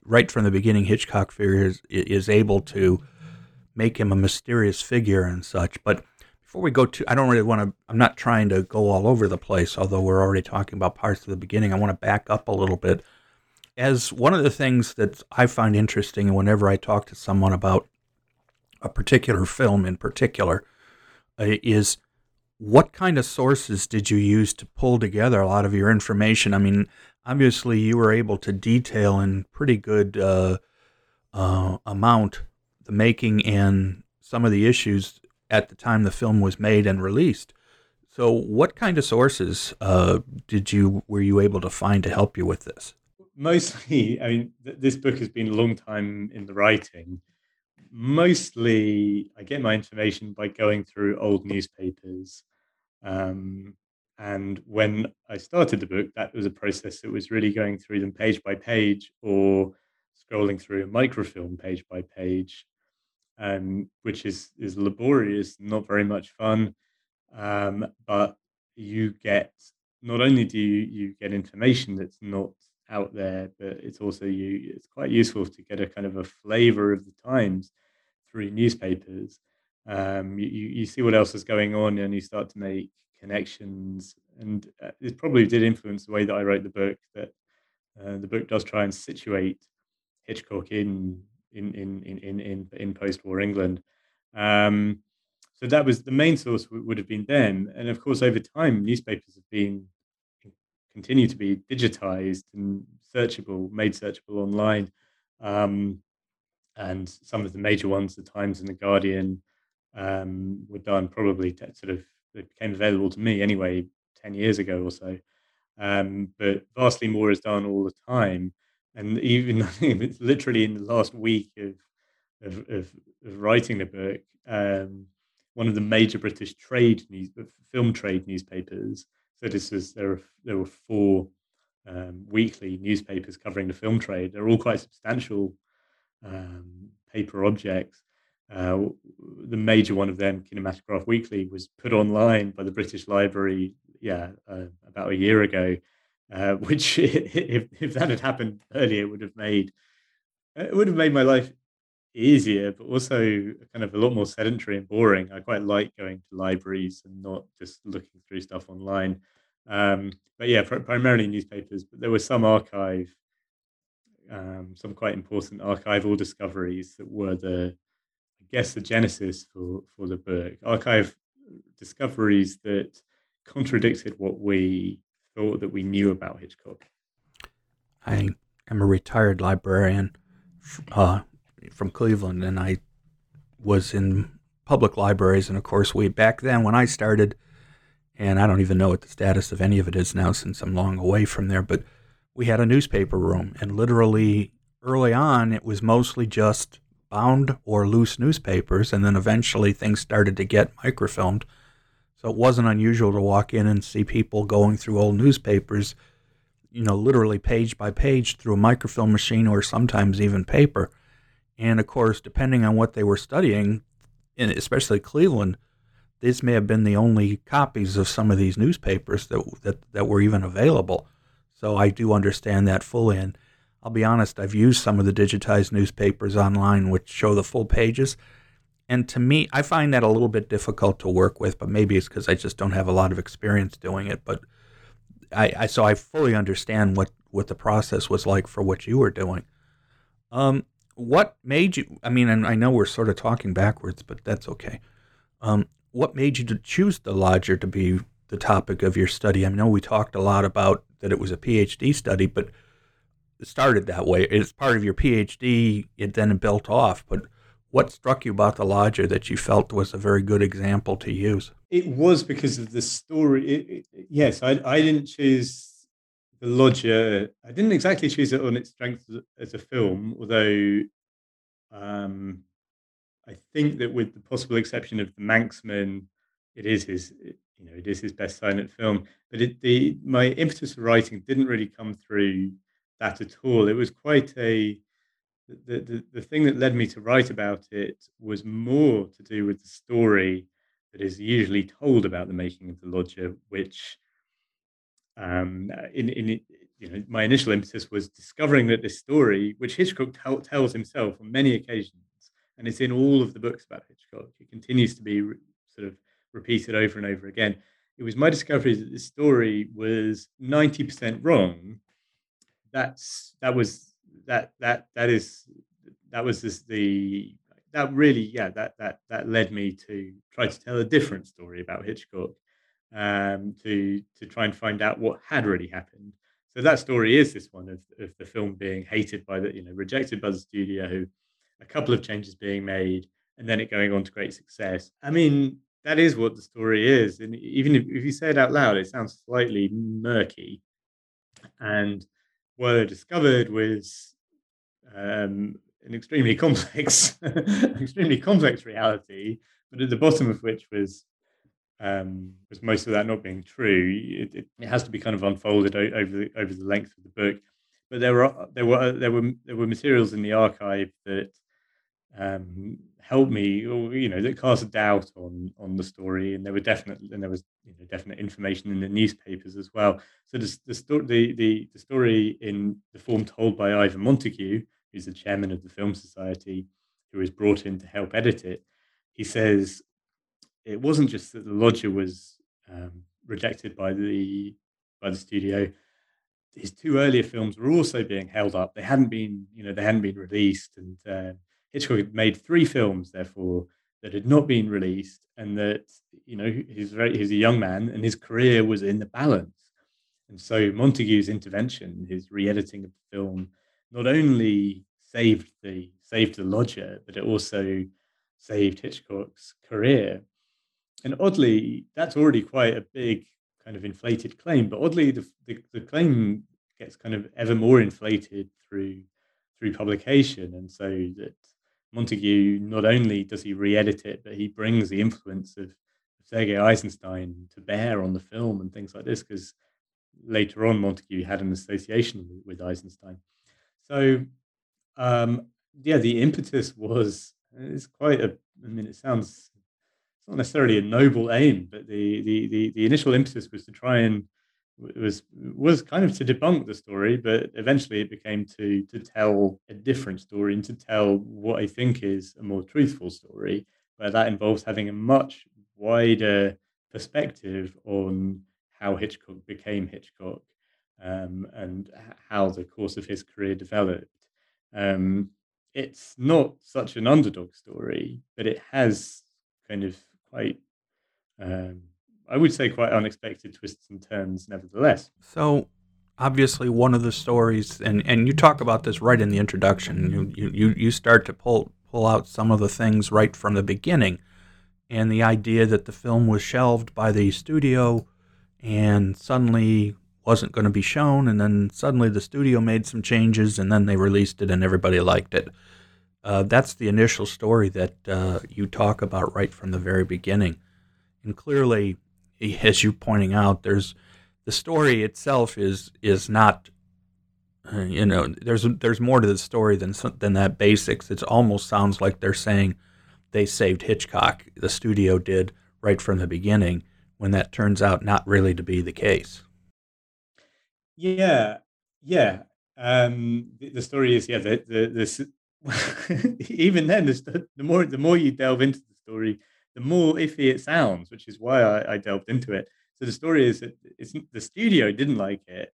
right from the beginning, Hitchcock figures is able to make him a mysterious figure and such. But before we go to, I don't really want to. I'm not trying to go all over the place, although we're already talking about parts of the beginning. I want to back up a little bit. As one of the things that I find interesting, whenever I talk to someone about a particular film in particular, is what kind of sources did you use to pull together a lot of your information? I mean, obviously, you were able to detail in pretty good uh, uh, amount the making and some of the issues at the time the film was made and released. So, what kind of sources uh, did you were you able to find to help you with this? Mostly, I mean, th- this book has been a long time in the writing. Mostly, I get my information by going through old newspapers um, and when I started the book, that was a process that was really going through them page by page or scrolling through a microfilm page by page, um, which is, is laborious, not very much fun. Um, but you get not only do you, you get information that's not out there, but it's also you it's quite useful to get a kind of a flavor of the times through newspapers. Um, you, you see what else is going on and you start to make connections. And uh, it probably did influence the way that i wrote the book that uh, the book does try and situate hitchcock in in in in in, in post-war england. Um, so that was the main source would have been them. And of course, over time, newspapers have been continue to be digitized and searchable, made searchable online. Um, and some of the major ones, the Times and the Guardian, um, were done probably t- sort of they became available to me anyway ten years ago or so. Um, but vastly more is done all the time, and even it's literally in the last week of of, of, of writing the book, um, one of the major British trade news, film trade newspapers. Was there were there were four um, weekly newspapers covering the film trade. They're all quite substantial um, paper objects. Uh, the major one of them, Kinematograph Weekly, was put online by the British Library, yeah, uh, about a year ago. Uh, which, if, if that had happened earlier, would have made it would have made my life easier, but also kind of a lot more sedentary and boring. I quite like going to libraries and not just looking through stuff online. Um, but yeah, pr- primarily newspapers. But there was some archive, um, some quite important archival discoveries that were the, I guess, the genesis for for the book. Archive discoveries that contradicted what we thought that we knew about Hitchcock. I am a retired librarian. Uh, from Cleveland, and I was in public libraries. And of course, we back then when I started, and I don't even know what the status of any of it is now since I'm long away from there, but we had a newspaper room, and literally early on, it was mostly just bound or loose newspapers, and then eventually things started to get microfilmed. So it wasn't unusual to walk in and see people going through old newspapers, you know, literally page by page through a microfilm machine or sometimes even paper. And of course, depending on what they were studying, and especially Cleveland, these may have been the only copies of some of these newspapers that, that, that were even available. So I do understand that fully. And I'll be honest, I've used some of the digitized newspapers online, which show the full pages. And to me, I find that a little bit difficult to work with, but maybe it's because I just don't have a lot of experience doing it. But I, I so I fully understand what, what the process was like for what you were doing. Um, what made you? I mean, I know we're sort of talking backwards, but that's okay. Um, what made you to choose the lodger to be the topic of your study? I know we talked a lot about that it was a PhD study, but it started that way. It's part of your PhD. It then built off. But what struck you about the lodger that you felt was a very good example to use? It was because of the story. It, it, yes, I, I didn't choose the Lodger, I didn't exactly choose it on its strength as a film, although um, I think that with the possible exception of the Manxman, it is his, you know, it is his best silent film. But it, the my impetus for writing didn't really come through that at all. It was quite a the, the, the thing that led me to write about it was more to do with the story that is usually told about the making of the lodger, which um, in, in you know, my initial impetus was discovering that this story, which Hitchcock t- tells himself on many occasions, and it's in all of the books about Hitchcock, it continues to be re- sort of repeated over and over again. It was my discovery that this story was ninety percent wrong. That's that was that that that is that was this, the that really yeah that that that led me to try to tell a different story about Hitchcock um, to to try and find out what had really happened. So that story is this one of, of the film being hated by the you know rejected by the studio, a couple of changes being made, and then it going on to great success. I mean, that is what the story is, and even if, if you say it out loud, it sounds slightly murky. And what discovered was um, an extremely complex, extremely complex reality, but at the bottom of which was um, with most of that not being true, it, it, it, has to be kind of unfolded over the, over the length of the book. But there were there were there were there were materials in the archive that um, helped me, or you know, that cast a doubt on on the story, and there were definite and there was you know, definite information in the newspapers as well. So the the, sto- the the the story in the form told by Ivor Montagu, who's the chairman of the Film Society, who was brought in to help edit it. He says it wasn't just that the lodger was um, rejected by the by the studio. His two earlier films were also being held up. They hadn't been, you know, they hadn't been released, and uh, Hitchcock had made three films, therefore, that had not been released, and that you know he's very he's a young man, and his career was in the balance. And so Montagu's intervention, his re-editing of the film, not only saved the saved the lodger, but it also saved Hitchcock's career. And oddly, that's already quite a big kind of inflated claim. But oddly, the, the, the claim gets kind of ever more inflated through through publication, and so that Montagu not only does he re-edit it, but he brings the influence of Sergei Eisenstein to bear on the film and things like this, because later on Montagu had an association with, Eisenstein. So um, yeah, the impetus was it's quite a. I mean, it sounds it's not necessarily a noble aim, but the the the, the initial impetus was to try and was was kind of to debunk the story, but eventually it became to to tell a different story and to tell what I think is a more truthful story, where that involves having a much wider perspective on how Hitchcock became Hitchcock um, and how the course of his career developed. Um, it's not such an underdog story, but it has kind of quite, um, I would say, quite unexpected twists and turns, nevertheless. So, obviously, one of the stories, and, and you talk about this right in the introduction. You, you you start to pull pull out some of the things right from the beginning, and the idea that the film was shelved by the studio, and suddenly wasn't going to be shown, and then suddenly the studio made some changes, and then they released it, and everybody liked it. Uh, that's the initial story that uh, you talk about right from the very beginning, and clearly, as you're pointing out, there's the story itself is is not, uh, you know, there's there's more to the story than than that basics. It almost sounds like they're saying they saved Hitchcock, the studio did right from the beginning, when that turns out not really to be the case. Yeah, yeah. Um, the, the story is yeah. The the, the even then, the, the more the more you delve into the story, the more iffy it sounds, which is why I, I delved into it. So the story is that the studio didn't like it,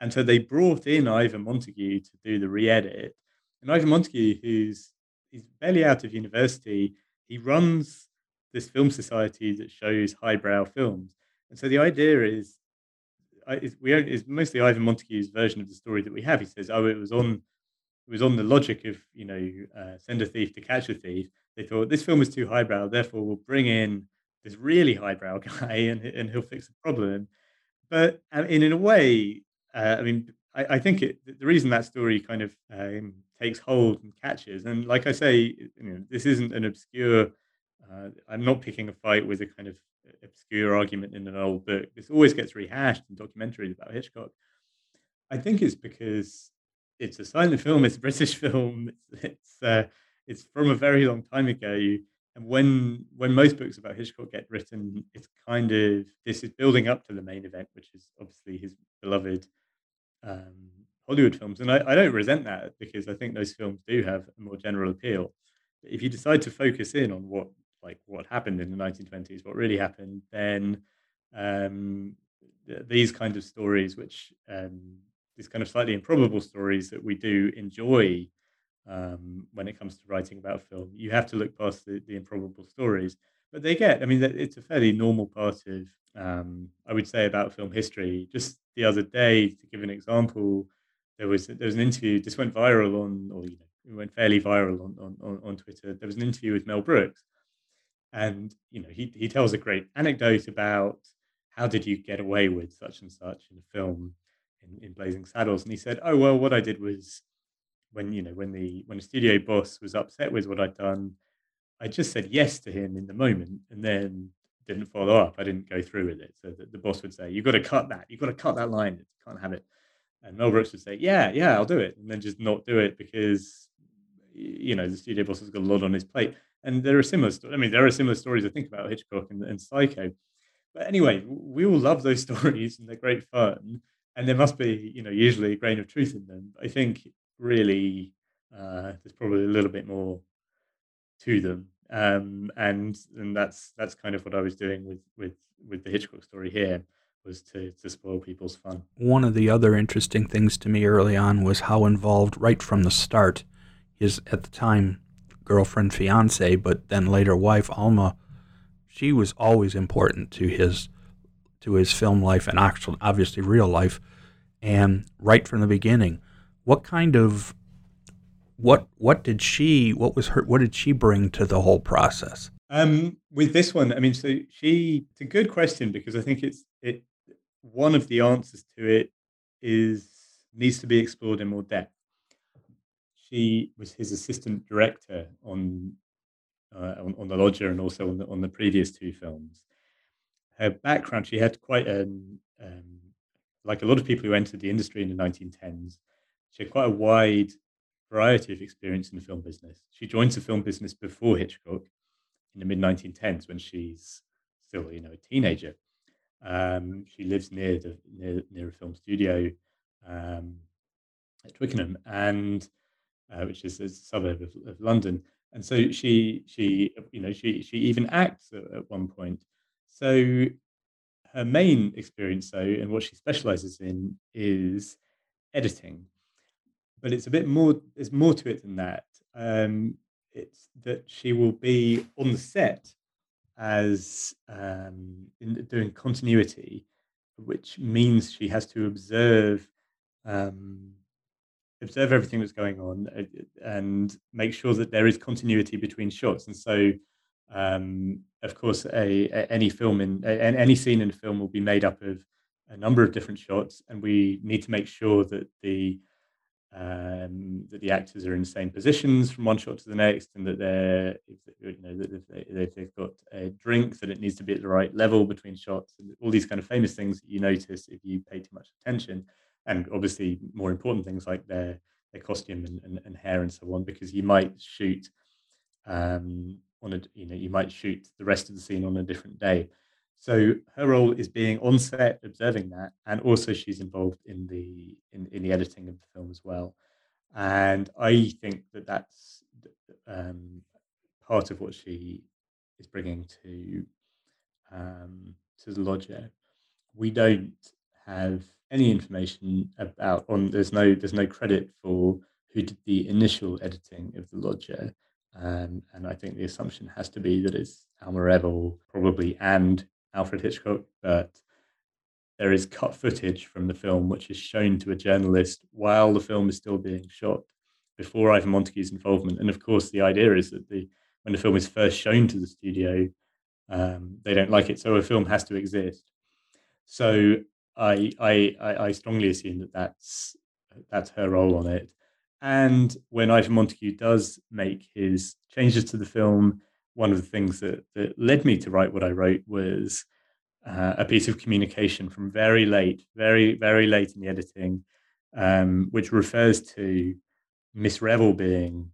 and so they brought in Ivor Montagu to do the re-edit. And Ivor Montagu, who's he's barely out of university, he runs this film society that shows highbrow films. And so the idea is it's, we it's mostly Ivor Montagu's version of the story that we have. He says, "Oh, it was on, it was on the logic of you know, uh, send a thief to catch a thief." They thought this film is too highbrow, therefore we'll bring in this really highbrow guy and and he'll fix the problem. But uh, in in a way, uh, I mean, I, I, think it, the reason that story kind of um, takes hold and catches, and like I say, you know, this isn't an obscure. Uh, I'm not picking a fight with a kind of obscure argument in an old book. This always gets rehashed in documentaries about Hitchcock. I think it's because it's a silent film. It's a British film. It's it's, uh, it's from a very long time ago. And when when most books about Hitchcock get written, it's kind of this is building up to the main event, which is obviously his beloved um, Hollywood films. And I, I don't resent that because I think those films do have a more general appeal. But if you decide to focus in on what like what happened in the 1920s, what really happened, then um, th- these kind of stories, which um, these kind of slightly improbable stories that we do enjoy um, when it comes to writing about film, you have to look past the, the improbable stories. But they get, I mean, it's a fairly normal part of, um, I would say, about film history. Just the other day, to give an example, there was there was an interview. This went viral on, or you know, it went fairly viral on, on on Twitter. There was an interview with Mel Brooks, and you know he he tells a great anecdote about how did you get away with such and such in a film in, in Blazing Saddles, and he said, "Oh well, what I did was when you know when the when the studio boss was upset with what I'd done, I just said yes to him in the moment, and then didn't follow up. I didn't go through with it. So the, the boss would say, "You've got to cut that. You've got to cut that line. You can't have it." And Mel Brooks would say, "Yeah, yeah, I'll do it," and then just not do it because you know the studio boss has got a lot on his plate. And there are similar, I mean, there are similar stories I think about Hitchcock and, and Psycho. But anyway, we all love those stories and they're great fun. And there must be, you know, usually a grain of truth in them. I think really uh, there's probably a little bit more to them. Um, and and that's that's kind of what I was doing with with with the Hitchcock story here was to to spoil people's fun. One of the other interesting things to me early on was how involved right from the start his at the time girlfriend, fiance, but then later wife, Alma, she was always important to his to his film life and actual, obviously real life. And right from the beginning, what kind of what what did she what was her what did she bring to the whole process? Um, with this one, I mean, so she it's a good question because I think it's it one of the answers to it is needs to be explored in more depth. She was his assistant director on uh, on, on, the Lodger and also on the, on the previous two films. Her background, she had quite an um, like a lot of people who entered the industry in the 1910s. She had quite a wide variety of experience in the film business. She joins the film business before Hitchcock in the mid 1910s when she's still, you know, a teenager. Um, she lives near the near, near a film studio um, at Twickenham, and uh, which is a suburb of, of, London. And so she she you know she she even acts at, at one point. So her main experience, though, and what she specializes in is editing. But it's a bit more. There's more to it than that. Um, it's that she will be on the set as um, in doing continuity, which means she has to observe um, observe everything that's going on uh, and make sure that there is continuity between shots. And so, um, of course, a, a, any film in a, any scene in a film will be made up of a number of different shots, and we need to make sure that the um, that the actors are in the same positions from one shot to the next, and that they're, you know, that if, they, they've got a drink, that it needs to be at the right level between shots, and all these kind of famous things that you notice if you pay too much attention, and obviously more important things like their their costume and, and, and hair and so on, because you might shoot um, on a, you know, you might shoot the rest of the scene on a different day. So her role is being on set, observing that, and also she's involved in the in, in the editing of the film as well. And I think that that's um, part of what she is bringing to um, to the lodger. We don't have any information about on. There's no there's no credit for who did the initial editing of the lodger. Um, and I think the assumption has to be that it's Alma Reville, probably, and Alfred Hitchcock, but there is cut footage from the film which is shown to a journalist while the film is still being shot before Ivor Montagu's involvement. And of course, the idea is that the when the film is first shown to the studio, um, they don't like it, so a film has to exist. So I, I I strongly assume that that's that's her role on it. And when Ivor Montagu does make his changes to the film, one of the things that, that led me to write what I wrote was uh, a piece of communication from very late, very, very late in the editing, um, which refers to Miss Reville being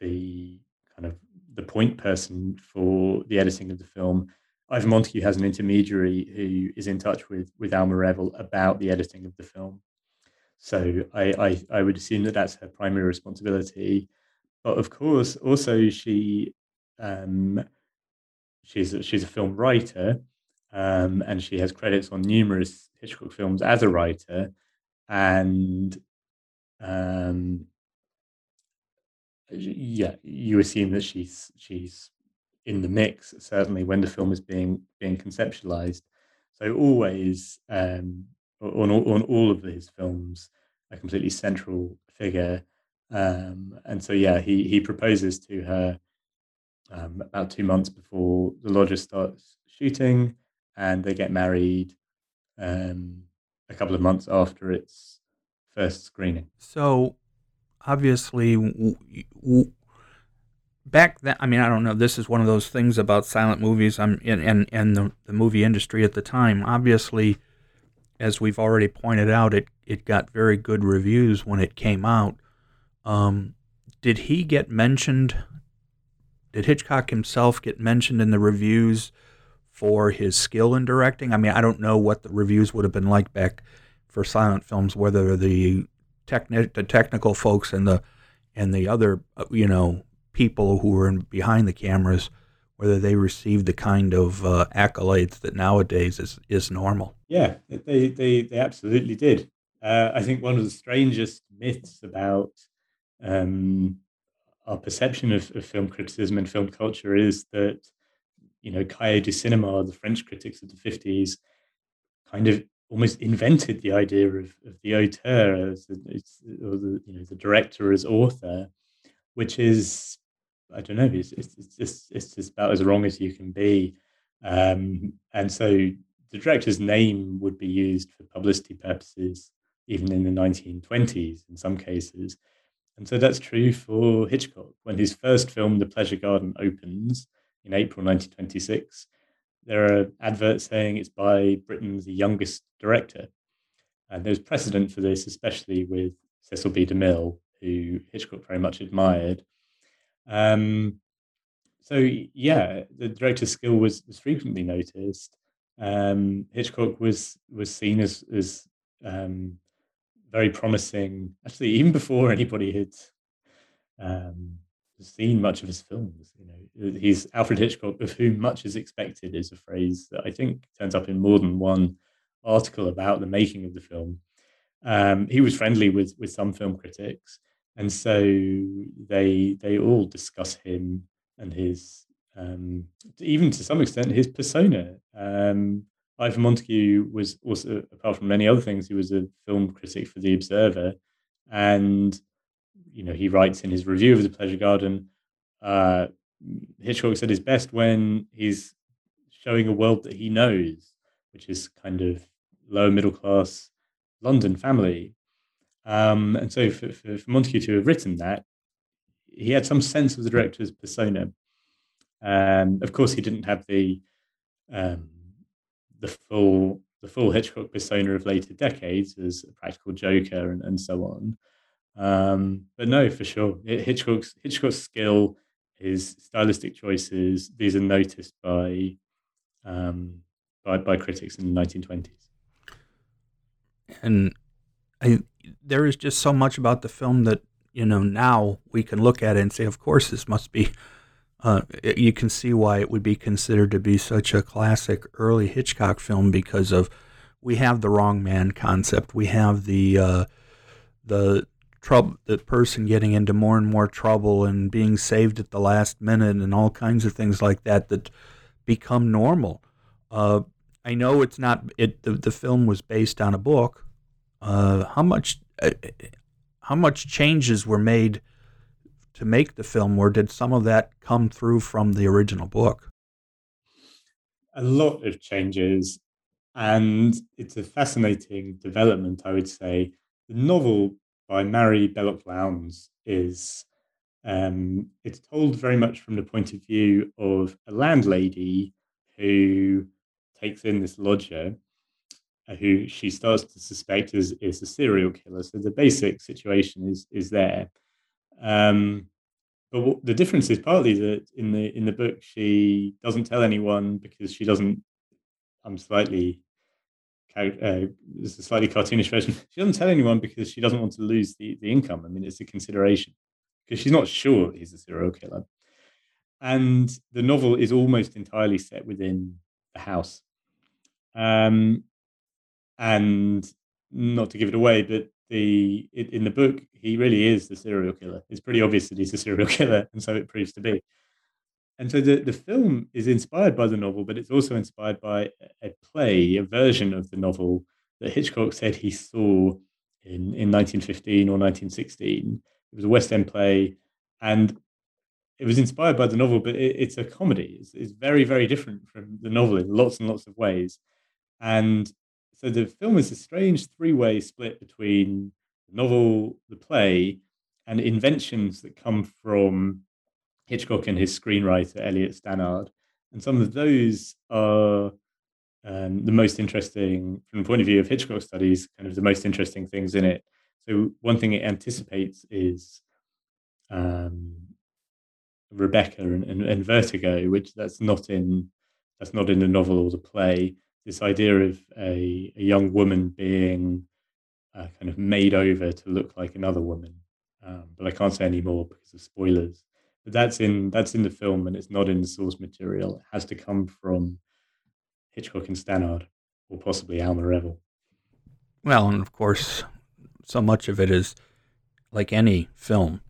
the kind of the point person for the editing of the film. Ivor Montagu has an intermediary who is in touch with with Alma Reville about the editing of the film. So I, I, I would assume that that's her primary responsibility. But of course, also she um, she's a, she's a film writer, um, and she has credits on numerous Hitchcock films as a writer, and um, yeah, you assume that she's she's in the mix certainly when the film is being being conceptualized. So always um, on on all of his films, a completely central figure. Um, and so yeah, he he proposes to her um, about two months before the lodger starts shooting, and they get married um, a couple of months after its first screening. So, obviously, w- w- back then, I mean, I don't know. This is one of those things about silent movies. I'm in, and and the, the movie industry at the time. Obviously, as we've already pointed out, it it got very good reviews when it came out. Um, did he get mentioned did Hitchcock himself get mentioned in the reviews for his skill in directing? I mean, I don't know what the reviews would have been like back for silent films, whether the techni- the technical folks and the and the other uh, you know people who were in, behind the cameras, whether they received the kind of uh, accolades that nowadays is is normal. Yeah, they they they absolutely did. Uh, I think one of the strangest myths about um, our perception of, of film criticism and film culture is that you know Cahiers du Cinéma, the French critics of the fifties, kind of almost invented the idea of, of the auteur as or the you know the director as author, which is I don't know it's, it's, it's just it's just about as wrong as you can be, um, and so the director's name would be used for publicity purposes even in the 1920s in some cases. And so that's true for Hitchcock. When his first film, The Pleasure Garden, opens in April 1926, there are adverts saying it's by Britain's youngest director. And there's precedent for this, especially with Cecil B. DeMille, who Hitchcock very much admired. Um, so yeah, the director's skill was, was frequently noticed. Um, Hitchcock was was seen as as um, very promising. Actually, even before anybody had um, seen much of his films, you know, he's Alfred Hitchcock, of whom much is expected, is a phrase that I think turns up in more than one article about the making of the film. Um, he was friendly with with some film critics, and so they they all discuss him and his um, even to some extent his persona. Um, Ivor Montagu was also, apart from many other things, he was a film critic for The Observer, and you know he writes in his review of The Pleasure Garden. Uh, Hitchcock said his best when he's showing a world that he knows, which is kind of lower middle class London family. Um, and so for, for, for, Montagu to have written that, he had some sense of the director's persona. Um, of course, he didn't have the um, the full the full Hitchcock persona of later decades as a practical joker and, and so on. Um, but no, for sure, Hitchcock's Hitchcock's skill, his stylistic choices, these are noticed by um, by by critics in the 1920s. And I, there is just so much about the film that you know now we can look at it and say, of course, this must be uh, you can see why it would be considered to be such a classic early Hitchcock film because of we have the wrong man concept. We have the uh, the trouble, the person getting into more and more trouble and being saved at the last minute, and all kinds of things like that that become normal. Uh, I know it's not. It the, the film was based on a book. Uh, how much uh, how much changes were made to make the film, or did some of that come through from the original book? A lot of changes, and it's a fascinating development, I would say. The novel by Mary Belloc Lowndes is um, it's told very much from the point of view of a landlady who takes in this lodger uh, who she starts to suspect is, is a serial killer. So the basic situation is is there. Um, but what, the difference is partly that in the in the book she doesn't tell anyone because she doesn't. I'm slightly. Uh, this is a slightly cartoonish version. She doesn't tell anyone because she doesn't want to lose the, the income. I mean, it's a consideration because she's not sure he's a serial killer. And the novel is almost entirely set within the house. Um, and not to give it away, but the in the book he really is the serial killer. It's pretty obvious that he's a serial killer, and so it proves to be. And so the, the film is inspired by the novel, but it's also inspired by a play, a version of the novel that Hitchcock said he saw in, in 1915 or 1916. It was a West End play, and it was inspired by the novel, but it, it's a comedy. It's, it's very, very different from the novel in lots and lots of ways. And so the film is a strange three-way split between the novel, the play, and inventions that come from Hitchcock and his screenwriter Eliot Stannard. And some of those are um, the most interesting from the point of view of Hitchcock studies, kind of the most interesting things in it. So one thing it anticipates is um, Rebecca and, and, and, Vertigo, which that's not in that's not in the novel or the play this idea of a, a young woman being uh, kind of made over to look like another woman. Um, but I can't say any more because of spoilers. But that's in that's in the film, and it's not in the source material. It has to come from Hitchcock and Stannard, or possibly Alma Reville. Well, and of course, so much of it is like any film.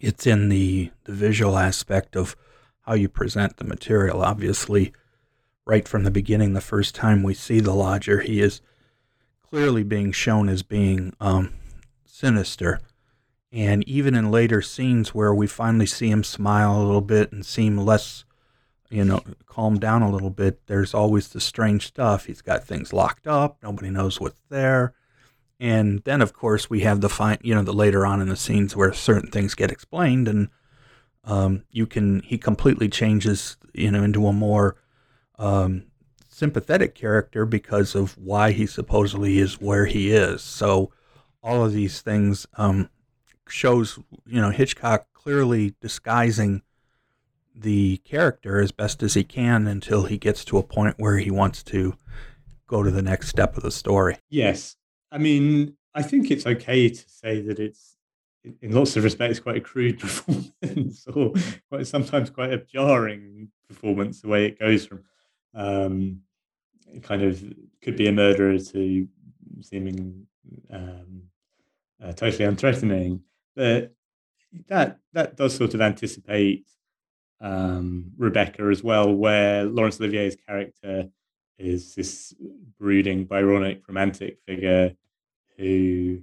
it's in the, the visual aspect of how you present the material. Obviously, right from the beginning, the first time we see the lodger, he is clearly being shown as being um, sinister. And even in later scenes where we finally see him smile a little bit and seem less, you know, calm down a little bit, there's always the strange stuff. He's got things locked up, nobody knows what's there. And then, of course, we have the fine, you know, the later on in the scenes where certain things get explained, and um, you can he completely changes, you know, into a more um, sympathetic character because of why he supposedly is where he is. So all of these things um, shows, you know, Hitchcock clearly disguising the character as best as he can until he gets to a point where he wants to go to the next step of the story. Yes, I mean, I think it's okay to say that it's, in lots of respects, quite a crude performance, or quite sometimes quite a jarring performance. The way it goes from um, kind of could be a murderer to seeming um, uh, totally unthreatening, but that that does sort of anticipate um, Rebecca as well, where Laurence Olivier's character is this brooding, Byronic, romantic figure who,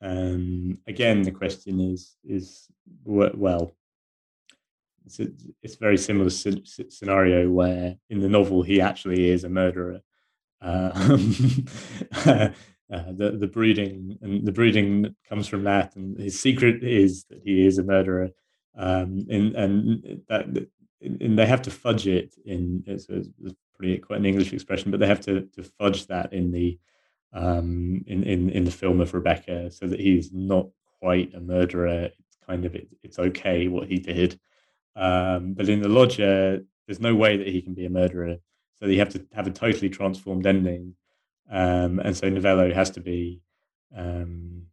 um, again, the question is is well, it's a, it's a very similar scenario where in the novel he actually is a murderer. Um, uh, the the brooding and the brooding comes from that, and his secret is that he is a murderer. Um, and and that and they have to fudge it in it's, it's pretty quite an English expression, but they have to to fudge that in the um, in, in in the film of Rebecca, so that he's not quite a murderer. It's kind of it, it's okay what he did, um, but in the lodger, there's no way that he can be a murderer. So you have to have a totally transformed ending, um, and so Novello has to be um,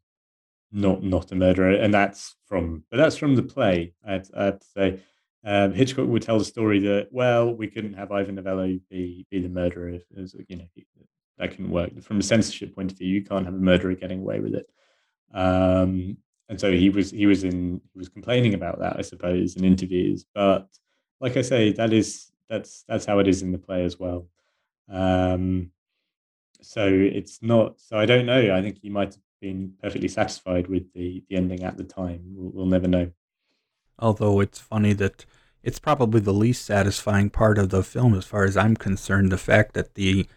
not not a murderer, and that's from but that's from the play. I'd, I'd say um, Hitchcock would tell the story that well, we couldn't have Ivor Novello be be the murderer. As, you know, that couldn't work from a censorship point of view. You can't have a murderer getting away with it. Um, and so he was he was in he was complaining about that, I suppose, in interviews. But like I say, that is that's that's how it is in the play as well. Um, so it's not. So I don't know. I think he might have been perfectly satisfied with the the ending at the time. We'll, we'll never know. Although it's funny that it's probably the least satisfying part of the film, as far as I'm concerned. The fact that the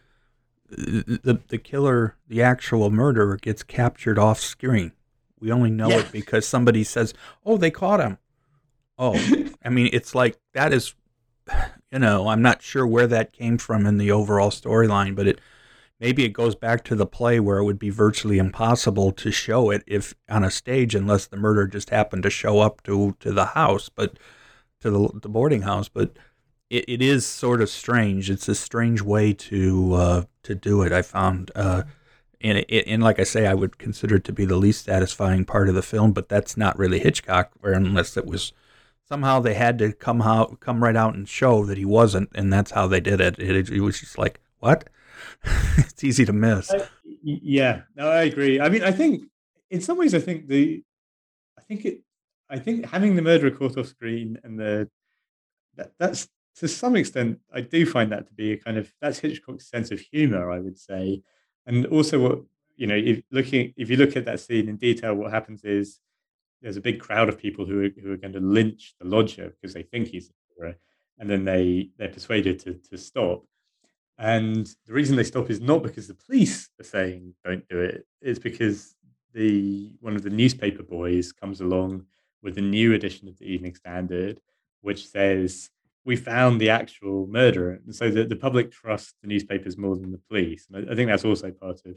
the the killer, the actual murderer, gets captured off screen. We only know yeah. it because somebody says, "Oh, they caught him." Oh, I mean, it's like that is, you know, I'm not sure where that came from in the overall storyline, but it maybe it goes back to the play where it would be virtually impossible to show it if on a stage unless the murder just happened to show up to to the house, but to the, the boarding house. But it, it is sort of strange. It's a strange way to uh, to do it. I found. Uh, and, it, and like I say, I would consider it to be the least satisfying part of the film, but that's not really Hitchcock, unless it was somehow they had to come out, come right out and show that he wasn't, and that's how they did it. It, it was just like, what? it's easy to miss. Uh, yeah, no, I agree. I mean, I think in some ways, I think the, I think it, I think having the murderer caught off screen and the, that, that's to some extent, I do find that to be a kind of that's Hitchcock's sense of humor, I would say, and also what you know, if looking if you look at that scene in detail, what happens is there's a big crowd of people who are, who are going to lynch the lodger because they think he's a and then they they're persuaded to to stop. And the reason they stop is not because the police are saying don't do it. It's because the one of the newspaper boys comes along with a new edition of the Evening Standard, which says we found the actual murderer, and so the, the public trust the newspapers more than the police. And I, I think that's also part of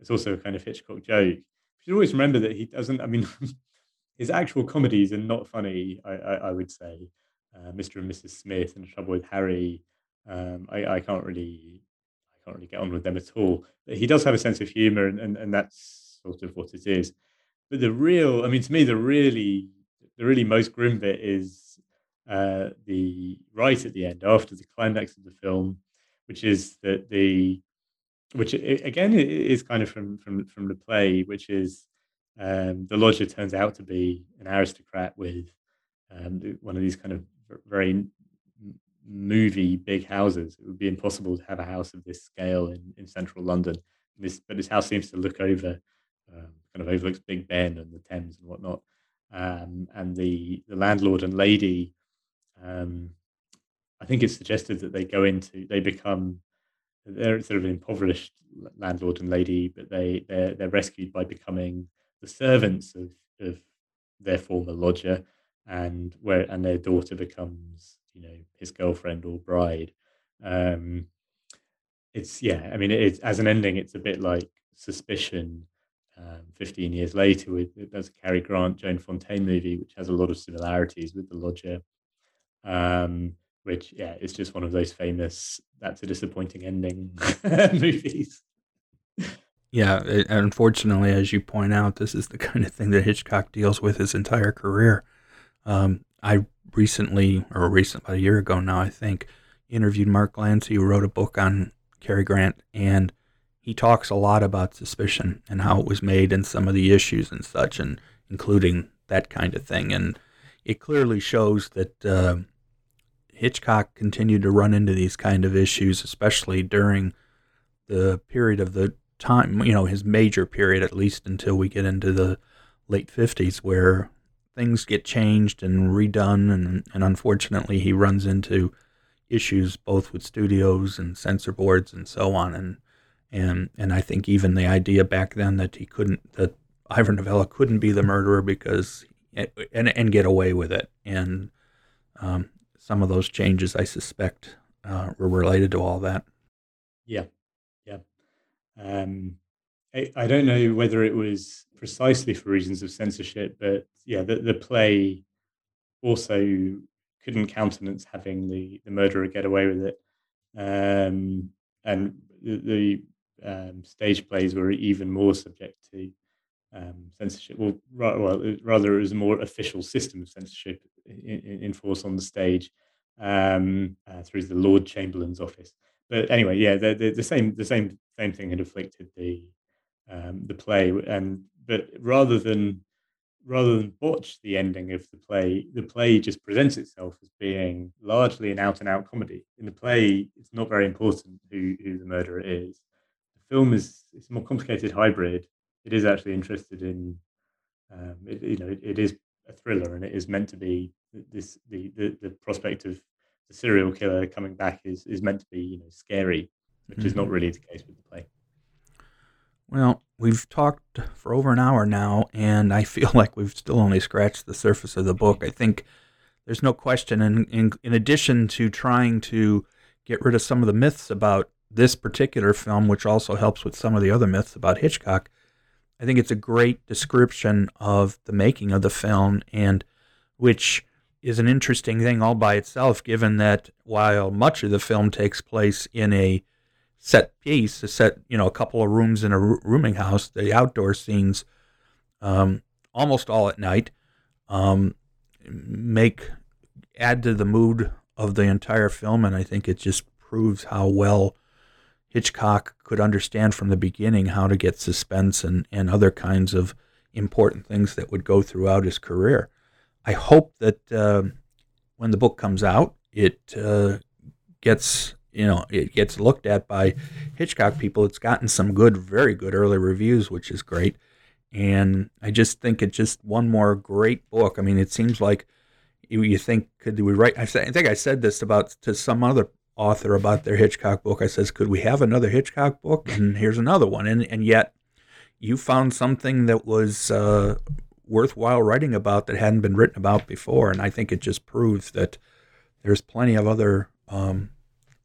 it's also a kind of Hitchcock joke. You should always remember that he doesn't. I mean, his actual comedies are not funny. I, I, I would say, uh, Mr. and Mrs. Smith and Trouble with Harry. Um, I, I can't really, I can't really get on with them at all. But he does have a sense of humor, and, and, and that's sort of what it is. But the real, I mean, to me, the really, the really most grim bit is uh, the right at the end, after the climax of the film, which is that the which again is kind of from from from the play, which is um, the lodger turns out to be an aristocrat with um, one of these kind of very movie big houses. It would be impossible to have a house of this scale in, in central London. This, but this house seems to look over, um, kind of overlooks Big Ben and the Thames and whatnot. Um, and the the landlord and lady, um, I think it's suggested that they go into, they become, they're sort of an impoverished landlord and lady, but they they're, they're rescued by becoming the servants of of their former lodger, and where and their daughter becomes you know his girlfriend or bride. Um, it's yeah, I mean, it's as an ending, it's a bit like Suspicion. Um, 15 years later, with there's a Cary Grant, Joan Fontaine movie, which has a lot of similarities with The Lodger. Um, which yeah, it's just one of those famous "that's a disappointing ending" movies. Yeah, it, unfortunately, as you point out, this is the kind of thing that Hitchcock deals with his entire career. Um, I recently, or recent about a year ago now, I think, interviewed Mark Glancy, who wrote a book on Cary Grant, and he talks a lot about suspicion and how it was made and some of the issues and such, and including that kind of thing. And it clearly shows that uh, Hitchcock continued to run into these kind of issues, especially during the period of the time, you know, his major period, at least until we get into the late 50s, where things get changed and redone, and, and unfortunately, he runs into issues both with studios and censor boards and so on. And and and I think even the idea back then that he couldn't that Ivor Novello couldn't be the murderer because and and get away with it. And um, some of those changes, I suspect, uh, were related to all that. Yeah, yeah. Um, I, I don't know whether it was precisely for reasons of censorship, but yeah, the, the play also couldn't countenance having the, the murderer get away with it. Um, and the, the um, stage plays were even more subject to um, censorship. Well, ra- well, rather, it was a more official system of censorship in, in force on the stage um, uh, through the Lord Chamberlain's office. But anyway, yeah, the, the, the, same the same same thing had afflicted the um, the play, and but rather than rather than botch the ending of the play, the play just presents itself as being largely an out and out comedy. In the play, it's not very important who, who the murderer is. The film is it's a more complicated hybrid. It is actually interested in, um, it, you know, it, it is a thriller and it is meant to be this the, the, the prospect of the serial killer coming back is is meant to be you know scary, which mm-hmm. is not mm-hmm. really the case with the play. Well, we've talked for over an hour now, and I feel like we've still only scratched the surface of the book. I think there's no question. And in, in addition to trying to get rid of some of the myths about this particular film, which also helps with some of the other myths about Hitchcock, I think it's a great description of the making of the film, and which is an interesting thing all by itself, given that while much of the film takes place in a set piece, a set, you know, a couple of rooms in a rooming house. The outdoor scenes, um, almost all at night, um, make add to the mood of the entire film, and I think it just proves how well Hitchcock could understand from the beginning how to get suspense and, and other kinds of important things that would go throughout his career. I hope that uh, when the book comes out, it uh, gets you know it gets looked at by Hitchcock people. It's gotten some good, very good early reviews, which is great. And I just think it's just one more great book. I mean, it seems like you, you think could we write? I, think I said this about to some other author about their Hitchcock book. I says, could we have another Hitchcock book? And here's another one. And and yet, you found something that was uh, worthwhile writing about that hadn't been written about before. And I think it just proves that there's plenty of other um,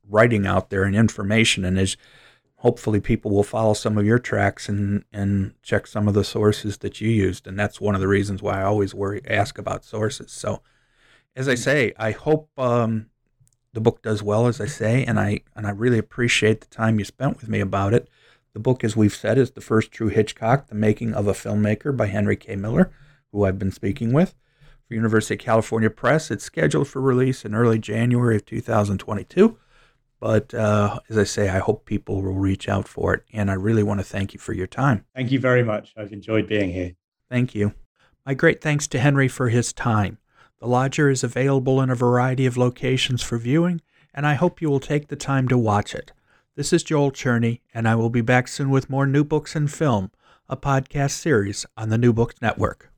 writing out there and information, and as hopefully people will follow some of your tracks and and check some of the sources that you used, and that's one of the reasons why I always worry ask about sources. So, as I say, I hope um, the book does well, as I say, and I and I really appreciate the time you spent with me about it. The book, as we've said, is the first true Hitchcock, The Making of a Filmmaker by Henry K. Miller, who I've been speaking with. For University of California Press, it's scheduled for release in early January of 2022. But uh, as I say, I hope people will reach out for it. And I really want to thank you for your time. Thank you very much. I've enjoyed being here. Thank you. My great thanks to Henry for his time. The Lodger is available in a variety of locations for viewing, and I hope you will take the time to watch it. This is Joel Cherney, and I will be back soon with more new books and film, a podcast series on the New Books Network.